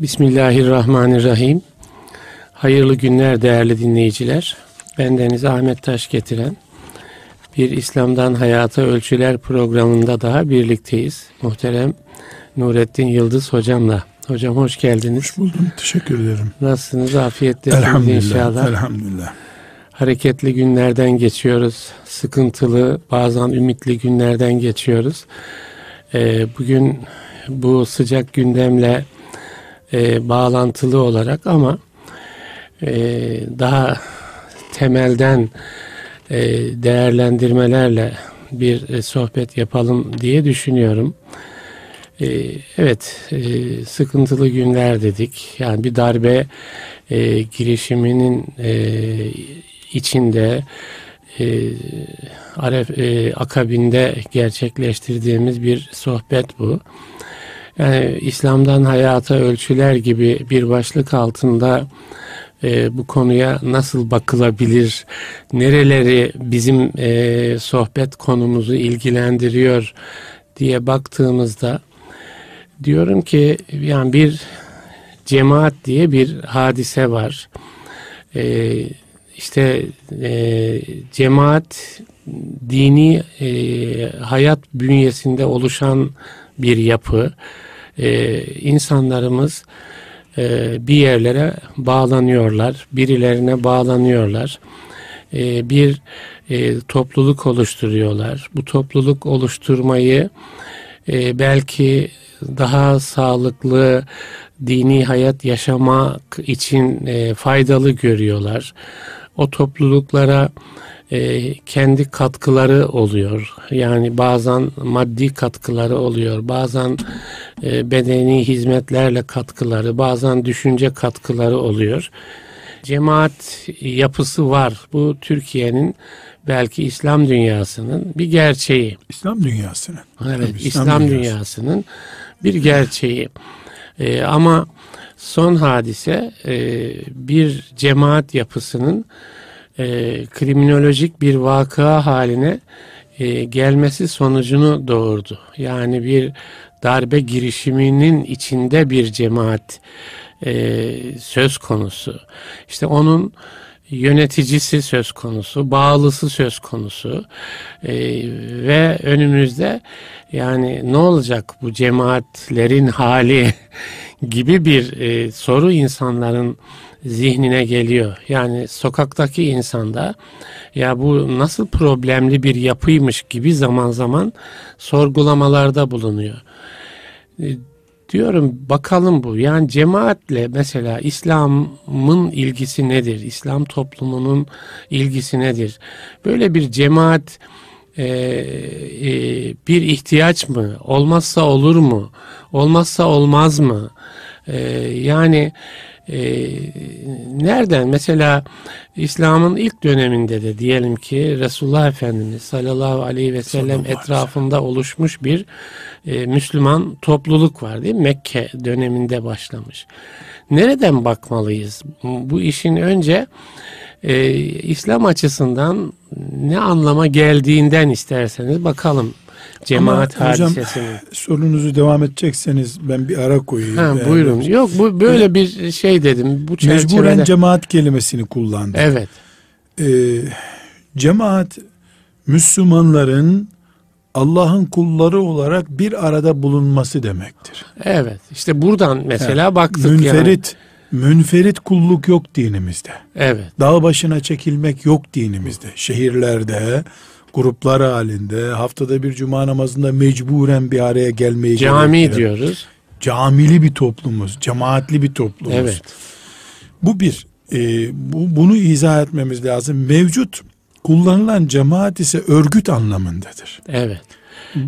Bismillahirrahmanirrahim. Hayırlı günler değerli dinleyiciler. Ben Deniz Ahmet Taş getiren bir İslam'dan Hayata Ölçüler programında daha birlikteyiz. Muhterem Nurettin Yıldız hocamla. Hocam hoş geldiniz. Hoş buldum. Teşekkür ederim. Nasılsınız? Elhamdülillah, inşallah. Elhamdülillah. Hareketli günlerden geçiyoruz. Sıkıntılı, bazen ümitli günlerden geçiyoruz. Ee, bugün bu sıcak gündemle e, bağlantılı olarak ama e, daha temelden e, değerlendirmelerle bir e, sohbet yapalım diye düşünüyorum. E, evet, e, sıkıntılı günler dedik. Yani bir darbe e, girişiminin e, içinde e, aref, e, akabinde gerçekleştirdiğimiz bir sohbet bu. Yani İslam'dan hayata ölçüler gibi bir başlık altında e, bu konuya nasıl bakılabilir, nereleri bizim e, sohbet konumuzu ilgilendiriyor diye baktığımızda diyorum ki yani bir cemaat diye bir hadise var. E, işte e, cemaat dini e, hayat bünyesinde oluşan bir yapı. E, insanlarımız e, bir yerlere bağlanıyorlar, birilerine bağlanıyorlar. E, bir e, topluluk oluşturuyorlar. Bu topluluk oluşturmayı e, belki daha sağlıklı dini hayat yaşamak için e, faydalı görüyorlar. O topluluklara e, kendi katkıları oluyor. Yani bazen maddi katkıları oluyor, bazen e, bedeni hizmetlerle katkıları, bazen düşünce katkıları oluyor. Cemaat yapısı var. Bu Türkiye'nin belki İslam dünyasının bir gerçeği. İslam dünyasının. Evet, Tabii, İslam, İslam dünyası. dünyasının bir gerçeği. E, ama son hadise e, bir cemaat yapısının e, kriminolojik bir vaka haline e, gelmesi sonucunu doğurdu. Yani bir darbe girişiminin içinde bir cemaat e, söz konusu. İşte onun yöneticisi söz konusu, bağlısı söz konusu e, ve önümüzde yani ne olacak bu cemaatlerin hali gibi bir e, soru insanların zihnine geliyor. Yani sokaktaki insanda ya bu nasıl problemli bir yapıymış gibi zaman zaman sorgulamalarda bulunuyor. E, diyorum bakalım bu. Yani cemaatle mesela İslam'ın ilgisi nedir? İslam toplumunun ilgisi nedir? Böyle bir cemaat e, e, bir ihtiyaç mı? Olmazsa olur mu? Olmazsa olmaz mı? E, yani e, nereden mesela İslam'ın ilk döneminde de diyelim ki Resulullah Efendimiz sallallahu aleyhi ve sellem etrafında oluşmuş bir e, Müslüman topluluk var değil mi? Mekke döneminde başlamış. Nereden bakmalıyız? Bu işin önce e, İslam açısından ne anlama geldiğinden isterseniz bakalım cemaat Ama hadisesini. Hocam sorunuzu devam edecekseniz ben bir ara koyayım. Ha, buyurun. Yok bu böyle bir şey dedim. Bu çerçevede... Mecburen cemaat kelimesini kullandım. Evet. Ee, cemaat Müslümanların Allah'ın kulları olarak bir arada bulunması demektir. Evet. İşte buradan mesela yani, baktık münferit, yani. Münferit kulluk yok dinimizde. Evet. Dağ başına çekilmek yok dinimizde. Şehirlerde, gruplar halinde haftada bir cuma namazında mecburen bir araya gelmeyi Cami gerektiren, diyoruz. Camili bir toplumuz, cemaatli bir toplumuz. Evet. Bu bir. E, bu, bunu izah etmemiz lazım. Mevcut kullanılan cemaat ise örgüt anlamındadır. Evet.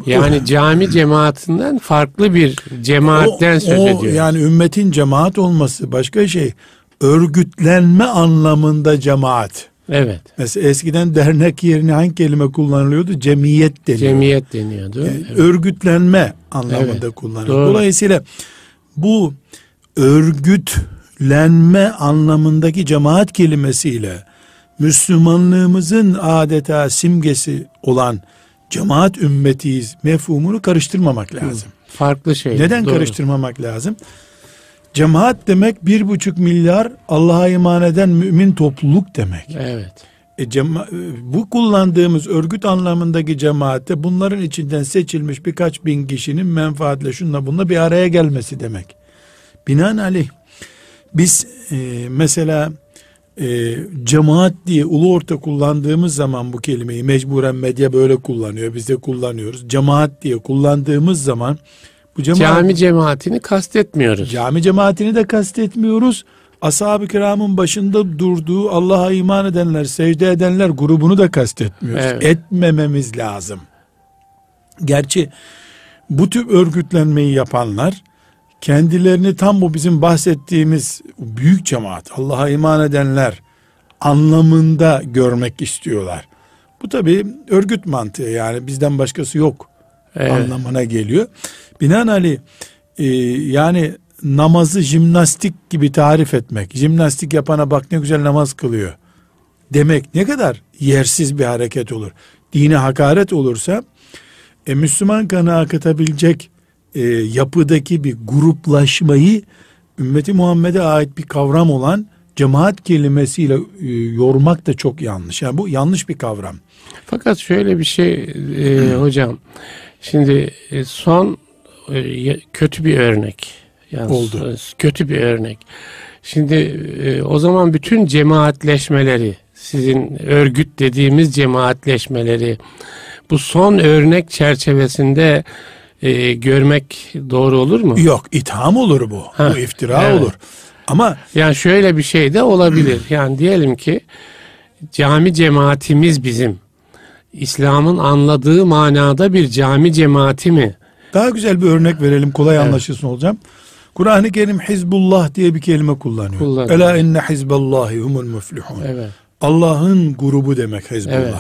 Yani cami cemaatinden farklı bir cemaatten o, söz o, ediyoruz. Yani ümmetin cemaat olması başka şey. Örgütlenme anlamında cemaat. Evet. Mesela eskiden dernek yerine hangi kelime kullanılıyordu? Cemiyet deniyordu. Cemiyet deniyordu. Yani evet. Örgütlenme anlamında evet. kullanılıyor. Dolayısıyla bu örgütlenme anlamındaki cemaat kelimesiyle Müslümanlığımızın adeta simgesi olan cemaat ümmetiyiz mefhumunu karıştırmamak lazım. Farklı şey. Neden doğru. karıştırmamak lazım? Cemaat demek bir buçuk milyar Allah'a iman eden mümin topluluk demek. Evet. E, cema- bu kullandığımız örgüt anlamındaki cemaatte bunların içinden seçilmiş birkaç bin kişinin menfaatle şunla bununla bir araya gelmesi demek. Binaenaleyh biz e, mesela e, cemaat diye ulu orta kullandığımız zaman bu kelimeyi mecburen medya böyle kullanıyor. Biz de kullanıyoruz. Cemaat diye kullandığımız zaman bu cemaat, Cami cemaatini kastetmiyoruz. cami cemaatini de kastetmiyoruz. Ashab-ı kiramın başında durduğu Allah'a iman edenler, secde edenler grubunu da kastetmiyoruz. Evet. Etmememiz lazım. Gerçi bu tür örgütlenmeyi yapanlar kendilerini tam bu bizim bahsettiğimiz büyük cemaat, Allah'a iman edenler anlamında görmek istiyorlar. Bu tabi örgüt mantığı yani bizden başkası yok Evet. anlamına geliyor. Binaenaleyh e, yani namazı jimnastik gibi tarif etmek, jimnastik yapana bak ne güzel namaz kılıyor demek ne kadar yersiz bir hareket olur. Dine hakaret olursa e, Müslüman kanı akıtabilecek e, yapıdaki bir gruplaşmayı ümmeti Muhammed'e ait bir kavram olan cemaat kelimesiyle e, yormak da çok yanlış. Yani bu yanlış bir kavram. Fakat şöyle bir şey e, hocam. Şimdi e, son e, kötü bir örnek. Yani Oldu. s- Kötü bir örnek. Şimdi e, o zaman bütün cemaatleşmeleri, sizin örgüt dediğimiz cemaatleşmeleri bu son örnek çerçevesinde e, görmek doğru olur mu? Yok itham olur bu. Ha, bu iftira evet. olur. Ama Yani şöyle bir şey de olabilir. Yani diyelim ki cami cemaatimiz bizim. İslam'ın anladığı manada bir cami cemaati mi? daha güzel bir örnek verelim kolay anlaşılsın olacağım. Kur'an-ı Kerim Hizbullah diye bir kelime kullanıyor. Kullanıyor. Ela inne hizballahi humul muflihun. Evet. Allah'ın grubu demek Hizbullah. Evet.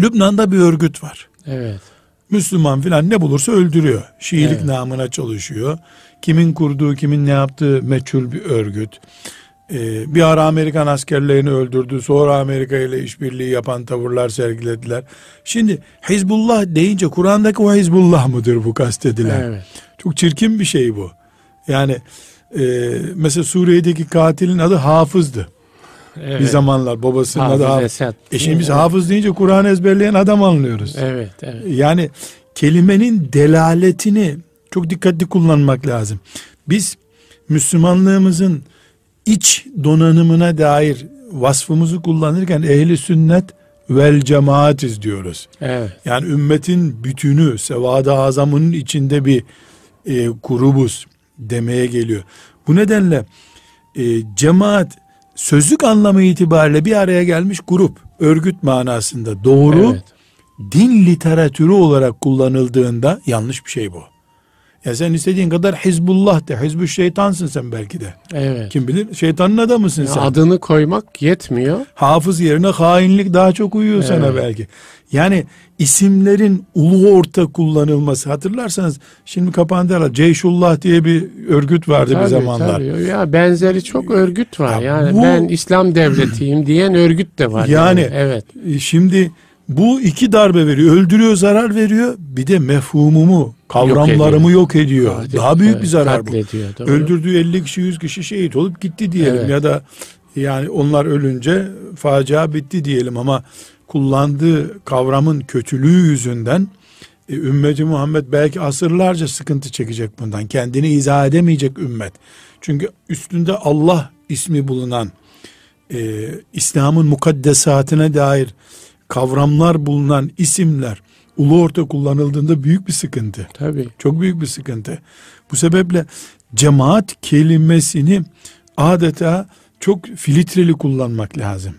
Lübnan'da bir örgüt var. Evet. Müslüman filan ne bulursa öldürüyor. Şiilik Evet. namına çalışıyor. Kimin kurduğu, kimin ne yaptığı meçhul bir örgüt. Ee, bir ara Amerikan askerlerini öldürdü. Sonra Amerika ile işbirliği yapan tavırlar sergilediler. Şimdi Hizbullah deyince Kur'an'daki o Hizbullah mıdır bu kastedilen? Evet. Çok çirkin bir şey bu. Yani e, mesela Suriye'deki katilin adı Hafız'dı. evet. Bir zamanlar babasının adı Hafız Hafız. Esad. E şimdi biz Hafız deyince Kur'an ezberleyen adam anlıyoruz. Evet, evet. Yani kelimenin delaletini çok dikkatli kullanmak lazım. Biz Müslümanlığımızın iç donanımına dair vasfımızı kullanırken ehli sünnet vel cemaatiz diyoruz. Evet. Yani ümmetin bütünü, sevad-ı azamının içinde bir e, grubuz demeye geliyor. Bu nedenle e, cemaat sözlük anlamı itibariyle bir araya gelmiş grup, örgüt manasında doğru Evet. din literatürü olarak kullanıldığında yanlış bir şey bu. Ya sen istediğin kadar Hizbullah de, Hizbü şeytansın sen belki de. Evet. Kim bilir şeytanın adamısın Ya sen. Adını koymak yetmiyor. Hafız yerine hainlik daha çok uyuyor sana Evet. belki. Yani isimlerin ulu orta kullanılması hatırlarsanız şimdi kapandı herhalde. Ceyşullah diye bir örgüt vardı bir Tabii, zamanlar. tabii. Ya benzeri çok örgüt var. Ya yani bu- ben İslam devletiyim diyen örgüt de var. Yani- evet. E, Şimdi bu iki darbe veriyor. Öldürüyor, zarar veriyor. Bir de mefhumumu, kavramlarımı yok ediyor. Hadi, Daha büyük bir zarar bu. doğru. Öldürdüğü 50 kişi 100 kişi şehit olup gitti diyelim Evet. ya da yani onlar ölünce facia bitti diyelim ama kullandığı kavramın kötülüğü yüzünden e, ümmeti Muhammed belki asırlarca sıkıntı çekecek bundan. Kendini izah edemeyecek ümmet. Çünkü üstünde Allah ismi bulunan e, İslam'ın mukaddesatine dair kavramlar bulunan isimler ulu orta kullanıldığında büyük bir sıkıntı. Tabii. Çok büyük bir sıkıntı. Bu sebeple cemaat kelimesini adeta çok filtreli kullanmak lazım.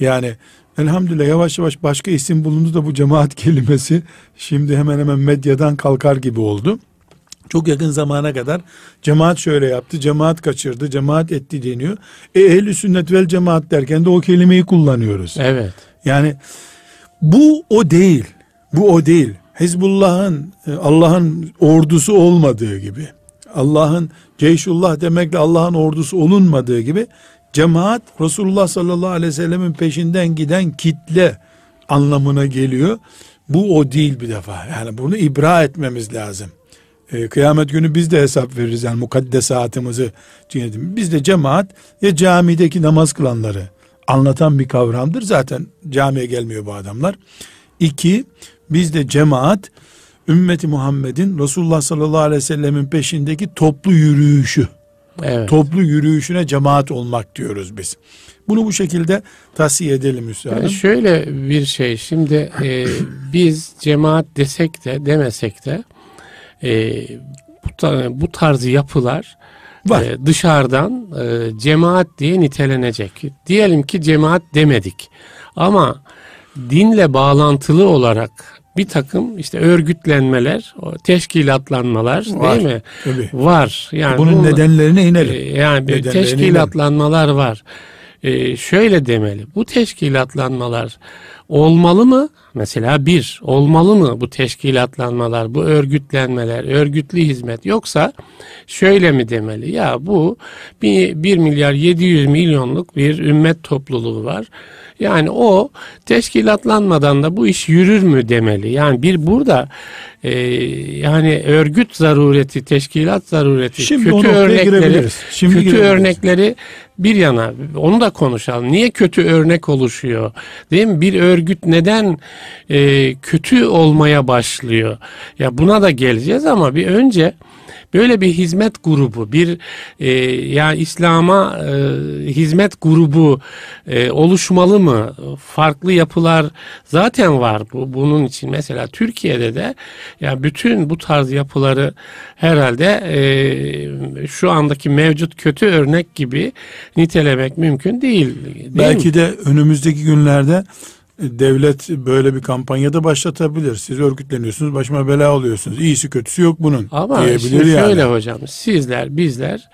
Yani elhamdülillah yavaş yavaş başka isim bulundu da bu cemaat kelimesi şimdi hemen hemen medyadan kalkar gibi oldu. Çok yakın zamana kadar cemaat şöyle yaptı, cemaat kaçırdı, cemaat etti deniyor. E ehl sünnet vel cemaat derken de o kelimeyi kullanıyoruz. Evet. Yani bu o değil. Bu o değil. Hizbullah'ın e, Allah'ın ordusu olmadığı gibi Allah'ın Ceyşullah demekle Allah'ın ordusu olunmadığı gibi cemaat Resulullah sallallahu aleyhi ve sellemin peşinden giden kitle anlamına geliyor. Bu o değil bir defa. Yani bunu ibra etmemiz lazım. E, kıyamet günü biz de hesap veririz yani mukaddesatımızı. Biz de cemaat ya camideki namaz kılanları anlatan bir kavramdır. Zaten camiye gelmiyor bu adamlar. İki, biz de cemaat ümmeti Muhammed'in Resulullah sallallahu aleyhi ve sellemin peşindeki toplu yürüyüşü. Evet. Toplu yürüyüşüne cemaat olmak diyoruz biz. Bunu bu şekilde tavsiye edelim Müslüman. Yani şöyle bir şey şimdi e, biz cemaat desek de demesek de e, bu, bu tarz yapılar Var. E, dışarıdan e, cemaat diye nitelenecek. Diyelim ki cemaat demedik ama dinle bağlantılı olarak bir takım işte örgütlenmeler, teşkilatlanmalar var, değil mi? Tabii. Var. Yani bunun bu, nedenlerine inelim. E, yani nedenlerine teşkilatlanmalar inelim. var. Ee, şöyle demeli. Bu teşkilatlanmalar olmalı mı? Mesela bir, olmalı mı bu teşkilatlanmalar, bu örgütlenmeler, örgütlü hizmet yoksa şöyle mi demeli? Ya bu bir, 1 milyar 700 milyonluk bir ümmet topluluğu var. Yani o teşkilatlanmadan da bu iş yürür mü demeli. Yani bir burada e, yani örgüt zarureti, teşkilat zarureti, Şimdi kötü örnekleri, Şimdi kötü örnekleri bir yana onu da konuşalım. Niye kötü örnek oluşuyor? Değil mi? Bir örgüt neden e, kötü olmaya başlıyor? Ya buna da geleceğiz ama bir önce Böyle bir hizmet grubu, bir e, ya İslam'a e, hizmet grubu e, oluşmalı mı? Farklı yapılar zaten var bu bunun için. Mesela Türkiye'de de ya bütün bu tarz yapıları herhalde e, şu andaki mevcut kötü örnek gibi nitelemek mümkün değil. değil Belki mi? de önümüzdeki günlerde devlet böyle bir kampanyada başlatabilir. Siz örgütleniyorsunuz, başıma bela oluyorsunuz. İyisi kötüsü yok bunun Ama diyebilir yani. şöyle hocam, sizler, bizler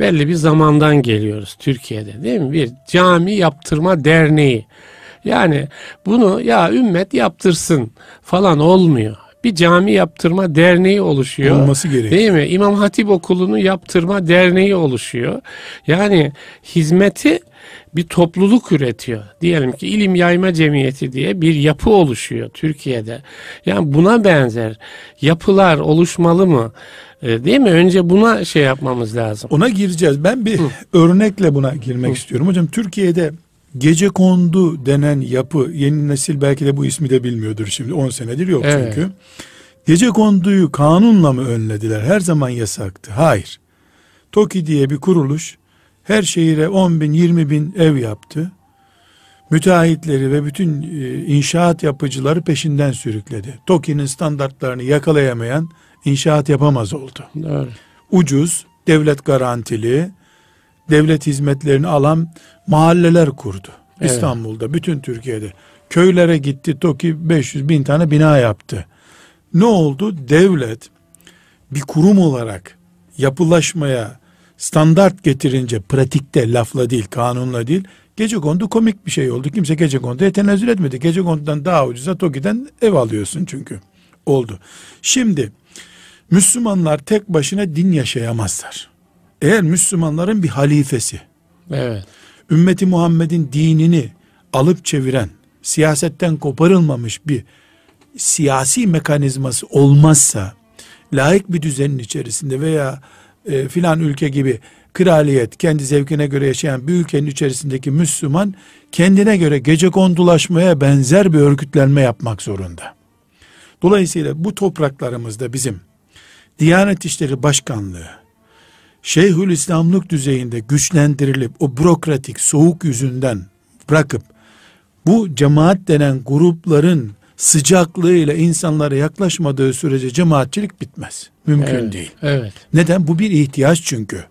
belli bir zamandan geliyoruz Türkiye'de değil mi? Bir cami yaptırma derneği. Yani bunu ya ümmet yaptırsın falan olmuyor bir cami yaptırma derneği oluşuyor. Olması gerekiyor. Değil mi? İmam Hatip Okulu'nu yaptırma derneği oluşuyor. Yani hizmeti bir topluluk üretiyor. Diyelim ki ilim yayma cemiyeti diye bir yapı oluşuyor Türkiye'de. Yani buna benzer yapılar oluşmalı mı? E, değil mi? Önce buna şey yapmamız lazım. Ona gireceğiz. Ben bir Hı. örnekle buna girmek Hı. istiyorum. Hocam Türkiye'de gece kondu denen yapı yeni nesil belki de bu ismi de bilmiyordur şimdi 10 senedir yok evet. çünkü. Gece konduyu kanunla mı önlediler? Her zaman yasaktı. Hayır. TOKİ diye bir kuruluş her şehire 10 bin 20 bin ev yaptı. Müteahhitleri ve bütün e, inşaat yapıcıları peşinden sürükledi. TOKİ'nin standartlarını yakalayamayan inşaat yapamaz oldu. Evet. Ucuz, devlet garantili, devlet hizmetlerini alan mahalleler kurdu. Evet. İstanbul'da, bütün Türkiye'de. Köylere gitti, TOKİ 500 bin tane bina yaptı. Ne oldu? Devlet bir kurum olarak yapılaşmaya standart getirince pratikte lafla değil kanunla değil gece kondu komik bir şey oldu. Kimse gece konduya tenezzül etmedi. Gece kondudan daha ucuza TOKİ'den ev alıyorsun çünkü. Oldu. Şimdi Müslümanlar tek başına din yaşayamazlar. Eğer Müslümanların bir halifesi, evet. ümmeti Muhammed'in dinini alıp çeviren, siyasetten koparılmamış bir siyasi mekanizması olmazsa, layık bir düzenin içerisinde veya e, filan ülke gibi kraliyet kendi zevkine göre yaşayan bir ülkenin içerisindeki Müslüman kendine göre gece kondulaşmaya benzer bir örgütlenme yapmak zorunda. Dolayısıyla bu topraklarımızda bizim Diyanet İşleri Başkanlığı Şeyhül İslamlık düzeyinde güçlendirilip o bürokratik soğuk yüzünden bırakıp bu cemaat denen grupların sıcaklığıyla insanlara yaklaşmadığı sürece cemaatçilik bitmez. Mümkün evet, değil. Evet. Neden? Bu bir ihtiyaç çünkü.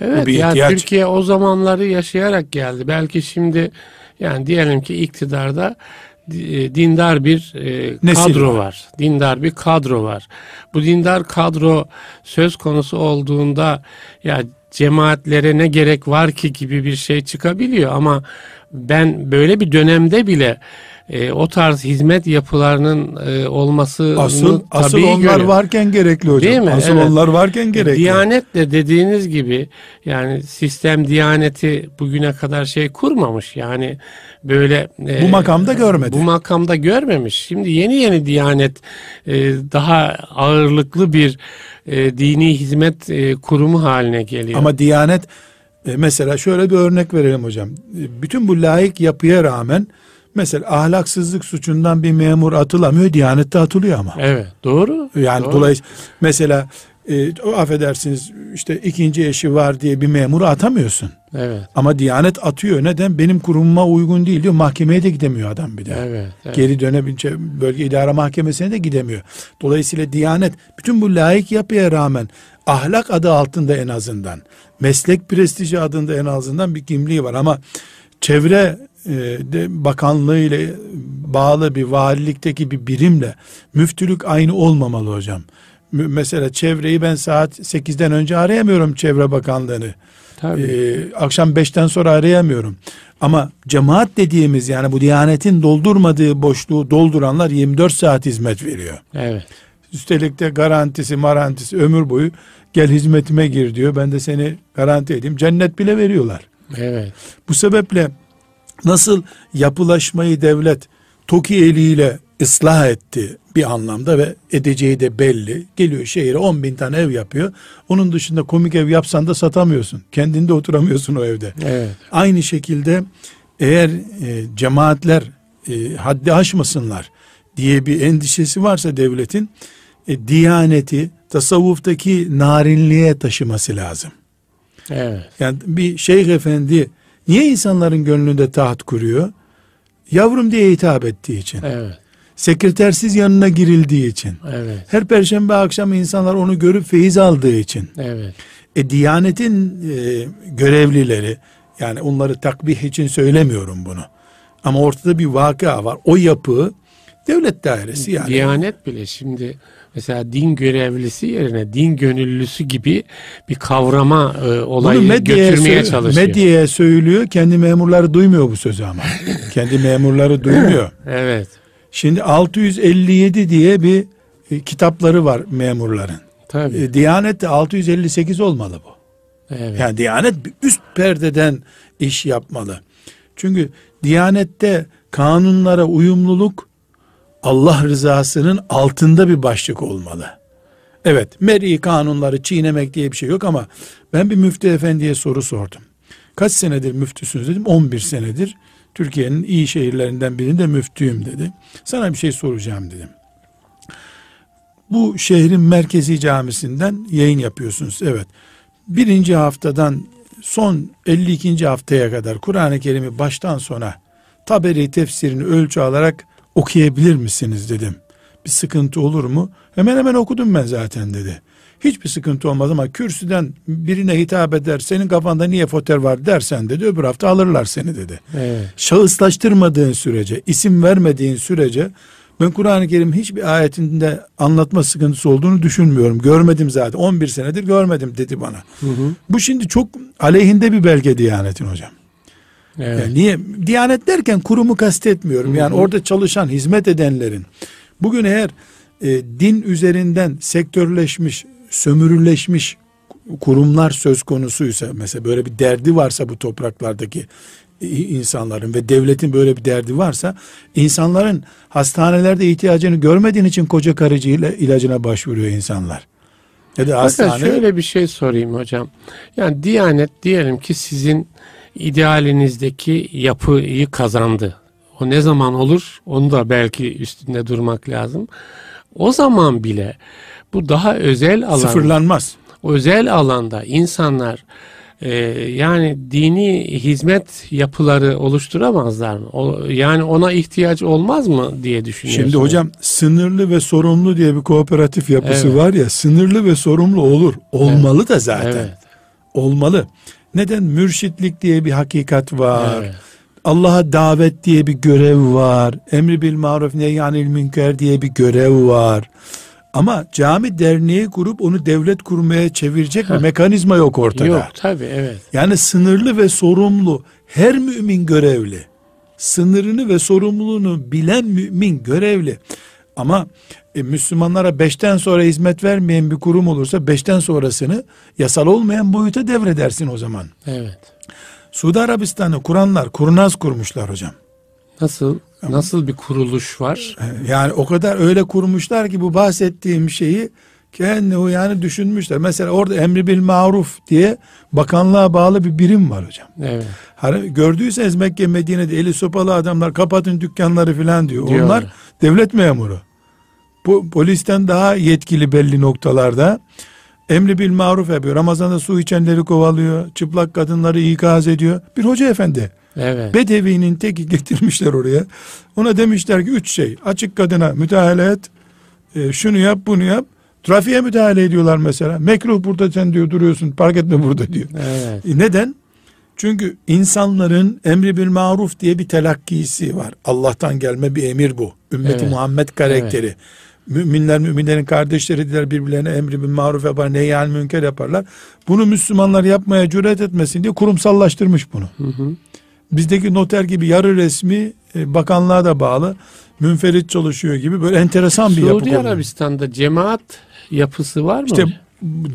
Evet, bir yani ihtiyaç. Türkiye o zamanları yaşayarak geldi. Belki şimdi yani diyelim ki iktidarda e, dindar bir e, kadro var. var. Dindar bir kadro var. Bu dindar kadro söz konusu olduğunda ya cemaatlere ne gerek var ki gibi bir şey çıkabiliyor ama ben böyle bir dönemde bile e, o tarz hizmet yapılarının e, olması asıl asıl onlar görüyor. varken gerekli hocam. Değil mi? Asıl evet. onlar varken gerekli. Diyanet de dediğiniz gibi yani sistem Diyaneti bugüne kadar şey kurmamış. Yani böyle e, bu makamda görmedi. Bu makamda görmemiş. Şimdi yeni yeni Diyanet e, daha ağırlıklı bir e, dini hizmet e, kurumu haline geliyor. Ama Diyanet e, mesela şöyle bir örnek verelim hocam. E, bütün bu layık yapıya rağmen mesela ahlaksızlık suçundan bir memur atılamıyor. Diyanette atılıyor ama. Evet doğru. Yani doğru. dolayısıyla mesela e, affedersiniz işte ikinci eşi var diye bir memuru atamıyorsun. Evet. Ama Diyanet atıyor. Neden? Benim kurumuma uygun değil diyor. Mahkemeye de gidemiyor adam bir de. Evet, evet. Geri dönebilince bölge idare mahkemesine de gidemiyor. Dolayısıyla Diyanet bütün bu layık yapıya rağmen ahlak adı altında en azından meslek prestiji adında en azından bir kimliği var ama çevre e, de bakanlığı ile bağlı bir valilikteki bir birimle müftülük aynı olmamalı hocam. Mesela çevreyi ben saat 8'den önce arayamıyorum çevre bakanlığını. Tabii. Ee, akşam 5'ten sonra arayamıyorum. Ama cemaat dediğimiz yani bu diyanetin doldurmadığı boşluğu dolduranlar 24 saat hizmet veriyor. Evet. Üstelik de garantisi marantisi ömür boyu gel hizmetime gir diyor. Ben de seni garanti edeyim. Cennet bile veriyorlar. Evet. Bu sebeple nasıl yapılaşmayı devlet TOKİ eliyle ıslah etti bir anlamda ve edeceği de belli. Geliyor şehire 10 bin tane ev yapıyor. Onun dışında komik ev yapsan da satamıyorsun. Kendinde oturamıyorsun o evde. Evet. Aynı şekilde eğer e, cemaatler e, haddi aşmasınlar diye bir endişesi varsa devletin e, diyaneti tasavvuftaki narinliğe taşıması lazım. Evet. Yani bir şeyh efendi niye insanların gönlünde taht kuruyor? Yavrum diye hitap ettiği için. Evet. Sekretersiz yanına girildiği için. Evet. Her perşembe akşam insanlar onu görüp feyiz aldığı için. Evet. E Diyanetin e, görevlileri yani onları takbih için söylemiyorum bunu. Ama ortada bir vaka var. O yapı devlet dairesi yani. Diyanet bile şimdi mesela din görevlisi yerine din gönüllüsü gibi bir kavrama e, olayı götürmeye söyle, çalışıyor. Medyaya söylüyor. Kendi memurları duymuyor bu sözü ama. kendi memurları duymuyor. evet. Şimdi 657 diye bir e, kitapları var memurların. Tabii. E, Diyanet de 658 olmalı bu. Evet. Yani Diyanet üst perdeden iş yapmalı. Çünkü Diyanette kanunlara uyumluluk Allah rızasının altında bir başlık olmalı. Evet, meri kanunları çiğnemek diye bir şey yok ama ben bir müftü efendiye soru sordum. Kaç senedir müftüsünüz dedim. 11 senedir. Türkiye'nin iyi şehirlerinden birinde müftüyüm dedi. Sana bir şey soracağım dedim. Bu şehrin merkezi camisinden yayın yapıyorsunuz. Evet. Birinci haftadan son 52. haftaya kadar Kur'an-ı Kerim'i baştan sona taberi tefsirini ölçü alarak okuyabilir misiniz dedim. Bir sıkıntı olur mu? Hemen hemen okudum ben zaten dedi. Hiçbir sıkıntı olmaz ama kürsüden birine hitap eder senin kafanda niye foter var dersen dedi öbür hafta alırlar seni dedi. Evet. Şahıslaştırmadığın sürece isim vermediğin sürece ben Kur'an-ı Kerim hiçbir ayetinde anlatma sıkıntısı olduğunu düşünmüyorum. Görmedim zaten 11 senedir görmedim dedi bana. Hı hı. Bu şimdi çok aleyhinde bir belge Diyanet'in hocam. Evet. Yani niye? Diyanet derken kurumu kastetmiyorum. Yani orada çalışan, hizmet edenlerin. Bugün eğer e, din üzerinden sektörleşmiş, sömürüleşmiş kurumlar söz konusuysa mesela böyle bir derdi varsa bu topraklardaki insanların ve devletin böyle bir derdi varsa insanların hastanelerde ihtiyacını görmediğin için koca karıcı ile ilacına başvuruyor insanlar. Ya da hastane... şöyle bir şey sorayım hocam. Yani Diyanet diyelim ki sizin idealinizdeki yapıyı kazandı. O ne zaman olur? Onu da belki üstünde durmak lazım. O zaman bile bu daha özel alan sıfırlanmaz. Özel alanda insanlar e, yani dini hizmet yapıları oluşturamazlar mı? O, yani ona ihtiyaç olmaz mı diye düşünüyorum. Şimdi hocam sınırlı ve sorumlu diye bir kooperatif yapısı evet. var ya sınırlı ve sorumlu olur. Olmalı evet. da zaten. Evet. Olmalı. Neden? Mürşitlik diye bir hakikat var. Evet. Allah'a davet diye bir görev var. Emri bil maruf nehyanil münker diye bir görev var. Ama cami derneği kurup onu devlet kurmaya çevirecek bir mekanizma yok ortada. Yok tabi evet. Yani sınırlı ve sorumlu her mümin görevli. sınırını ve sorumluluğunu bilen mümin görevli. Ama e, Müslümanlara beşten sonra hizmet vermeyen bir kurum olursa beşten sonrasını yasal olmayan boyuta devredersin o zaman. Evet. Suudi Arabistan'ı kuranlar kurnaz kurmuşlar hocam. Nasıl? Nasıl bir kuruluş var? E, yani o kadar öyle kurmuşlar ki bu bahsettiğim şeyi kendi yani düşünmüşler. Mesela orada emri bil maruf diye bakanlığa bağlı bir birim var hocam. Evet. Hani gördüyseniz Mekke Medine'de eli sopalı adamlar kapatın dükkanları filan diyor. Diyor. Onlar devlet memuru. Bu polisten daha yetkili belli noktalarda. Emri bil maruf yapıyor. Ramazan'da su içenleri kovalıyor. Çıplak kadınları ikaz ediyor. Bir hoca efendi. Evet. Bedevinin teki getirmişler oraya. Ona demişler ki üç şey. Açık kadına müdahale et. e, şunu yap bunu yap. Trafiğe müdahale ediyorlar mesela. Mekruh burada sen diyor duruyorsun park etme burada diyor. Evet. E, Neden? Çünkü insanların emri bil maruf diye bir telakkisi var. Allah'tan gelme bir emir bu. Ümmeti Evet. Muhammed karakteri. Müminler müminlerin kardeşleridir birbirlerine emri bil maruf yapar, nehyan münker yaparlar. Bunu Müslümanlar yapmaya cüret etmesin diye kurumsallaştırmış bunu. Hı hı. Bizdeki noter gibi yarı resmi e, bakanlığa da bağlı münferit çalışıyor gibi böyle enteresan bir yapı Suudi. Arabistan'da cemaat yapısı var mı? İşte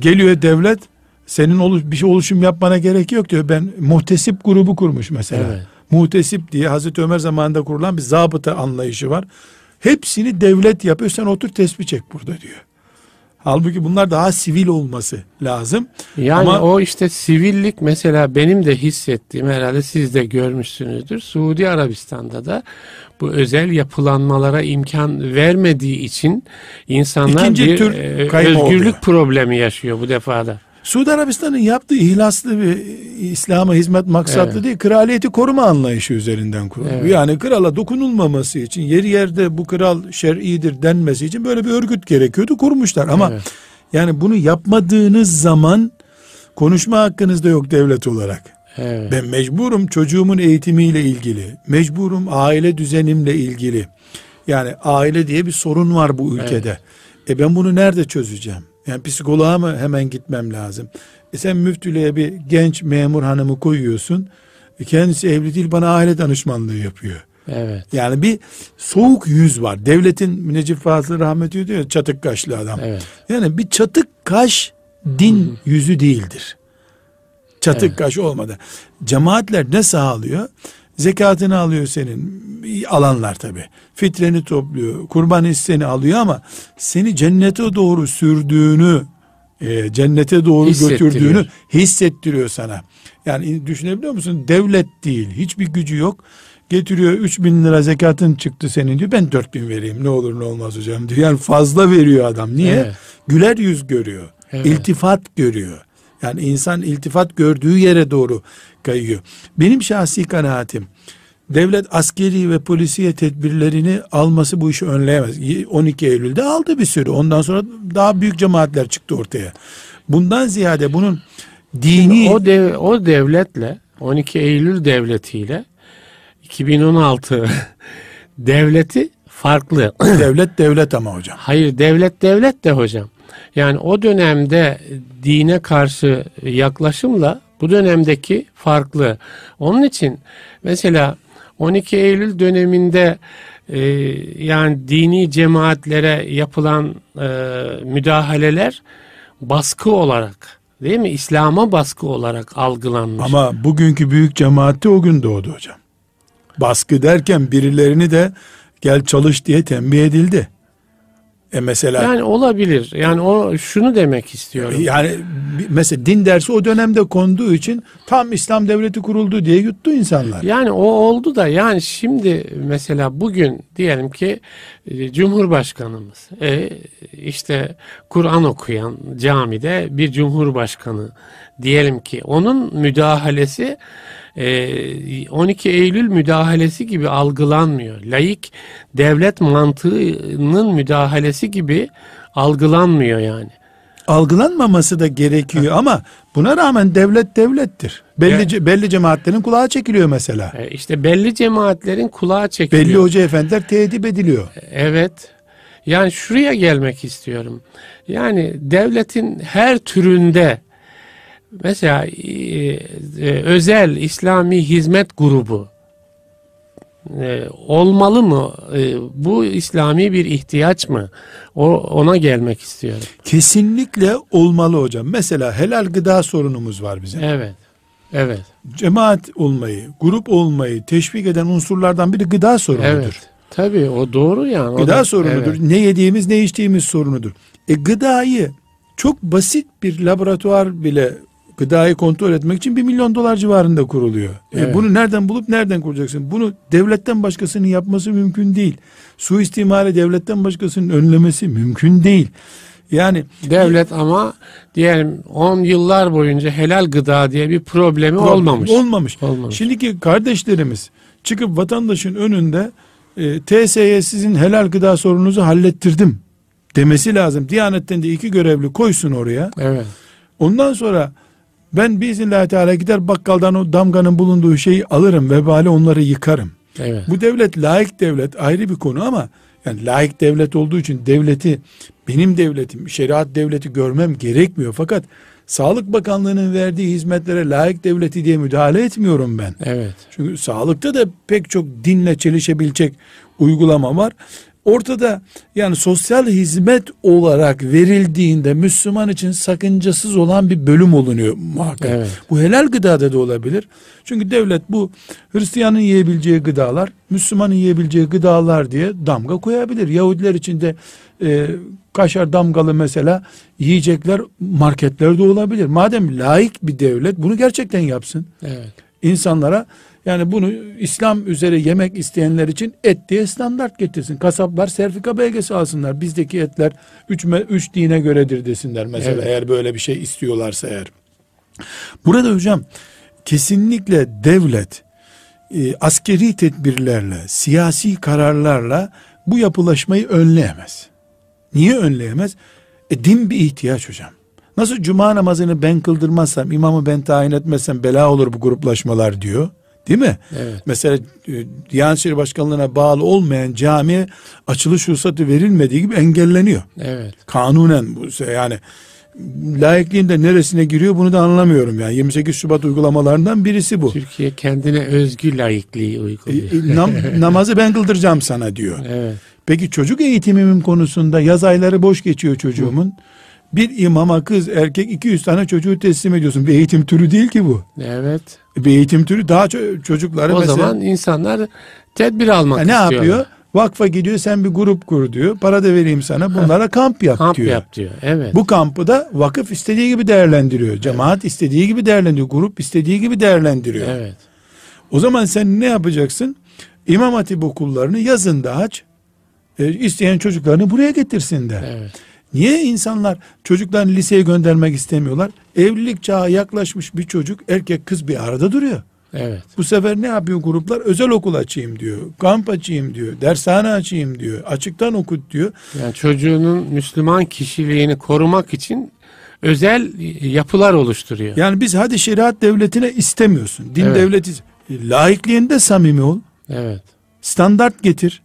geliyor devlet senin oluş, bir şey oluşum yapmana gerek yok diyor. Ben muhtesip grubu kurmuş mesela. Evet. Muhtesip diye Hazreti Ömer zamanında kurulan bir zabıta anlayışı var. Hepsini devlet yapıyor. Sen otur tesbih çek burada diyor. Halbuki bunlar daha sivil olması lazım. Yani Ama- o işte sivillik mesela benim de hissettiğim herhalde siz de görmüşsünüzdür. Suudi Arabistan'da da bu özel yapılanmalara imkan vermediği için insanlar bir tür e, özgürlük oluyor. problemi yaşıyor bu defada. Suudi Arabistan'ın yaptığı ihlaslı bir İslam'a hizmet maksatlı Evet. değil, kraliyeti koruma anlayışı üzerinden kuruldu. Evet. Yani krala dokunulmaması için, yeri yerde bu kral şer'idir denmesi için böyle bir örgüt gerekiyordu, kurmuşlar. Ama Evet. yani bunu yapmadığınız zaman konuşma hakkınız da yok devlet olarak. Evet. Ben mecburum çocuğumun eğitimiyle ilgili, mecburum aile düzenimle ilgili. Yani aile diye bir sorun var bu ülkede. E ben bunu nerede çözeceğim? Yani psikoloğa mı hemen gitmem lazım? E sen müftülüğe bir genç memur hanımı koyuyorsun. E kendisi evli değil bana aile danışmanlığı yapıyor. Evet. Yani bir soğuk yüz var. Devletin Müneccip Fazıl rahmet ediyor ya çatık kaşlı adam. Evet. Yani bir çatık kaş din yüzü değildir. Çatık Evet. kaş olmadı. Cemaatler ne sağlıyor? Zekatını alıyor senin. Alanlar tabi. Fitreni topluyor. Kurban hisseni alıyor ama seni cennete doğru sürdüğünü e, cennete doğru götürdüğünü hissettiriyor sana. Yani düşünebiliyor musun? Devlet değil. Hiçbir gücü yok. Getiriyor 3 bin lira zekatın çıktı senin diyor. Ben 4 bin vereyim ne olur ne olmaz hocam diyor. Yani fazla veriyor adam. Niye? Evet. Güler yüz görüyor. Evet. İltifat görüyor. Yani insan iltifat gördüğü yere doğru kayıyor. Benim şahsi kanaatim devlet askeri ve polisiye tedbirlerini alması bu işi önleyemez. 12 Eylül'de aldı bir sürü. Ondan sonra daha büyük cemaatler çıktı ortaya. Bundan ziyade bunun dini O dev, o devletle 12 Eylül devletiyle 2016 devleti farklı. devlet devlet ama hocam. Hayır devlet devlet de hocam. Yani o dönemde dine karşı yaklaşımla bu dönemdeki farklı. Onun için mesela 12 Eylül döneminde e, yani dini cemaatlere yapılan e, müdahaleler baskı olarak değil mi? İslam'a baskı olarak algılanmış. Ama bugünkü büyük cemaati o gün doğdu hocam. Baskı derken birilerini de gel çalış diye tembih edildi. E mesela yani olabilir. Yani o şunu demek istiyorum. Yani mesela din dersi o dönemde konduğu için tam İslam devleti kuruldu diye yuttu insanlar. Yani o oldu da yani şimdi mesela bugün diyelim ki e, Cumhurbaşkanımız e, işte Kur'an okuyan camide bir Cumhurbaşkanı diyelim ki onun müdahalesi 12 Eylül müdahalesi gibi algılanmıyor. Laik devlet mantığının müdahalesi gibi algılanmıyor yani. Algılanmaması da gerekiyor ama buna rağmen devlet devlettir. Belli Evet. ce- belli cemaatlerin kulağı çekiliyor mesela. E, işte belli cemaatlerin kulağı çekiliyor. Belli hoca efendiler teedip ediliyor. Evet. Yani şuraya gelmek istiyorum. Yani devletin her türünde mesela e, e, özel İslami hizmet grubu e, olmalı mı? E, bu İslami bir ihtiyaç mı? O, ona gelmek istiyorum. Kesinlikle olmalı hocam. Mesela helal gıda sorunumuz var bizim. Evet. Evet. Cemaat olmayı, grup olmayı teşvik eden unsurlardan biri gıda sorunudur. Evet. Tabii o doğru yani. Gıda o da, sorunudur. Evet. Ne yediğimiz, ne içtiğimiz sorunudur. E gıdayı çok basit bir laboratuvar bile gıdayı kontrol etmek için bir milyon dolar civarında kuruluyor. E Evet. bunu nereden bulup nereden kuracaksın? Bunu devletten başkasının yapması mümkün değil. Suistimali devletten başkasının önlemesi mümkün değil. Yani Devlet ama diyelim 10 yıllar boyunca helal gıda diye bir problemi Problem- olmamış. Olmamış. Olmamış. Şimdiki kardeşlerimiz çıkıp vatandaşın önünde e, TSE'ye sizin helal gıda sorununuzu hallettirdim demesi lazım. Diyanetten de iki görevli koysun oraya. Evet. Ondan sonra ben biiznillahü teala gider bakkaldan o damganın bulunduğu şeyi alırım vebali onları yıkarım. Evet. Bu devlet layık devlet ayrı bir konu ama yani layık devlet olduğu için devleti benim devletim şeriat devleti görmem gerekmiyor. Fakat Sağlık Bakanlığı'nın verdiği hizmetlere layık devleti diye müdahale etmiyorum ben. Evet. Çünkü sağlıkta da pek çok dinle çelişebilecek uygulama var. Ortada yani sosyal hizmet olarak verildiğinde Müslüman için sakıncasız olan bir bölüm olunuyor muhakkak. Evet. Bu helal gıdada da olabilir. Çünkü devlet bu Hristiyanın yiyebileceği gıdalar, Müslümanın yiyebileceği gıdalar diye damga koyabilir. Yahudiler için de e, kaşar damgalı mesela yiyecekler marketlerde olabilir. Madem layık bir devlet bunu gerçekten yapsın Evet. insanlara yani bunu İslam üzere yemek isteyenler için et diye standart getirsin. Kasaplar serfika belgesi alsınlar. Bizdeki etler 3 üç dine göredir desinler mesela Evet. eğer böyle bir şey istiyorlarsa eğer. Burada hocam kesinlikle devlet e, askeri tedbirlerle, siyasi kararlarla bu yapılaşmayı önleyemez. Niye önleyemez? E, din bir ihtiyaç hocam. Nasıl cuma namazını ben kıldırmazsam, imamı ben tayin etmezsem bela olur bu gruplaşmalar diyor. Değil mi? Evet. Mesela e, Diyanet İşleri Başkanlığı'na bağlı olmayan camiye açılış ruhsatı verilmediği gibi engelleniyor. Evet. Kanunen bu yani layıklığın da neresine giriyor bunu da anlamıyorum yani 28 Şubat uygulamalarından birisi bu. Türkiye kendine özgü layıklığı E, uyguluyor. e, nam- namazı ben kıldıracağım sana diyor. Evet. Peki çocuk eğitimimin konusunda yaz ayları boş geçiyor çocuğumun. Bir imama kız erkek 200 tane çocuğu teslim ediyorsun. Bir eğitim türü değil ki bu. Evet. Bir eğitim türü daha ço- çocukları O mesela zaman insanlar tedbir almak Ha, ne istiyorlar. yapıyor? Vakfa gidiyor sen bir grup kur diyor. Para da vereyim sana bunlara kamp yap Kamp diyor. yap diyor. Evet. Bu kampı da vakıf istediği gibi değerlendiriyor. Cemaat istediği gibi değerlendiriyor. Grup istediği gibi değerlendiriyor. Evet. O zaman sen ne yapacaksın? İmam Hatip okullarını yazında aç. E, isteyen çocuklarını buraya getirsinler. Evet. Niye insanlar çocuklarını liseye göndermek istemiyorlar? Evlilik çağı yaklaşmış bir çocuk erkek kız bir arada duruyor. Evet. Bu sefer ne yapıyor gruplar? Özel okul açayım diyor. Kamp açayım diyor. Dershane açayım diyor. Açıktan okut diyor. Yani çocuğunun Müslüman kişiliğini korumak için özel yapılar oluşturuyor. Yani biz hadi şeriat devletine istemiyorsun. Din Evet. devleti. E, Laikliğinde samimi ol. Evet. Standart getir.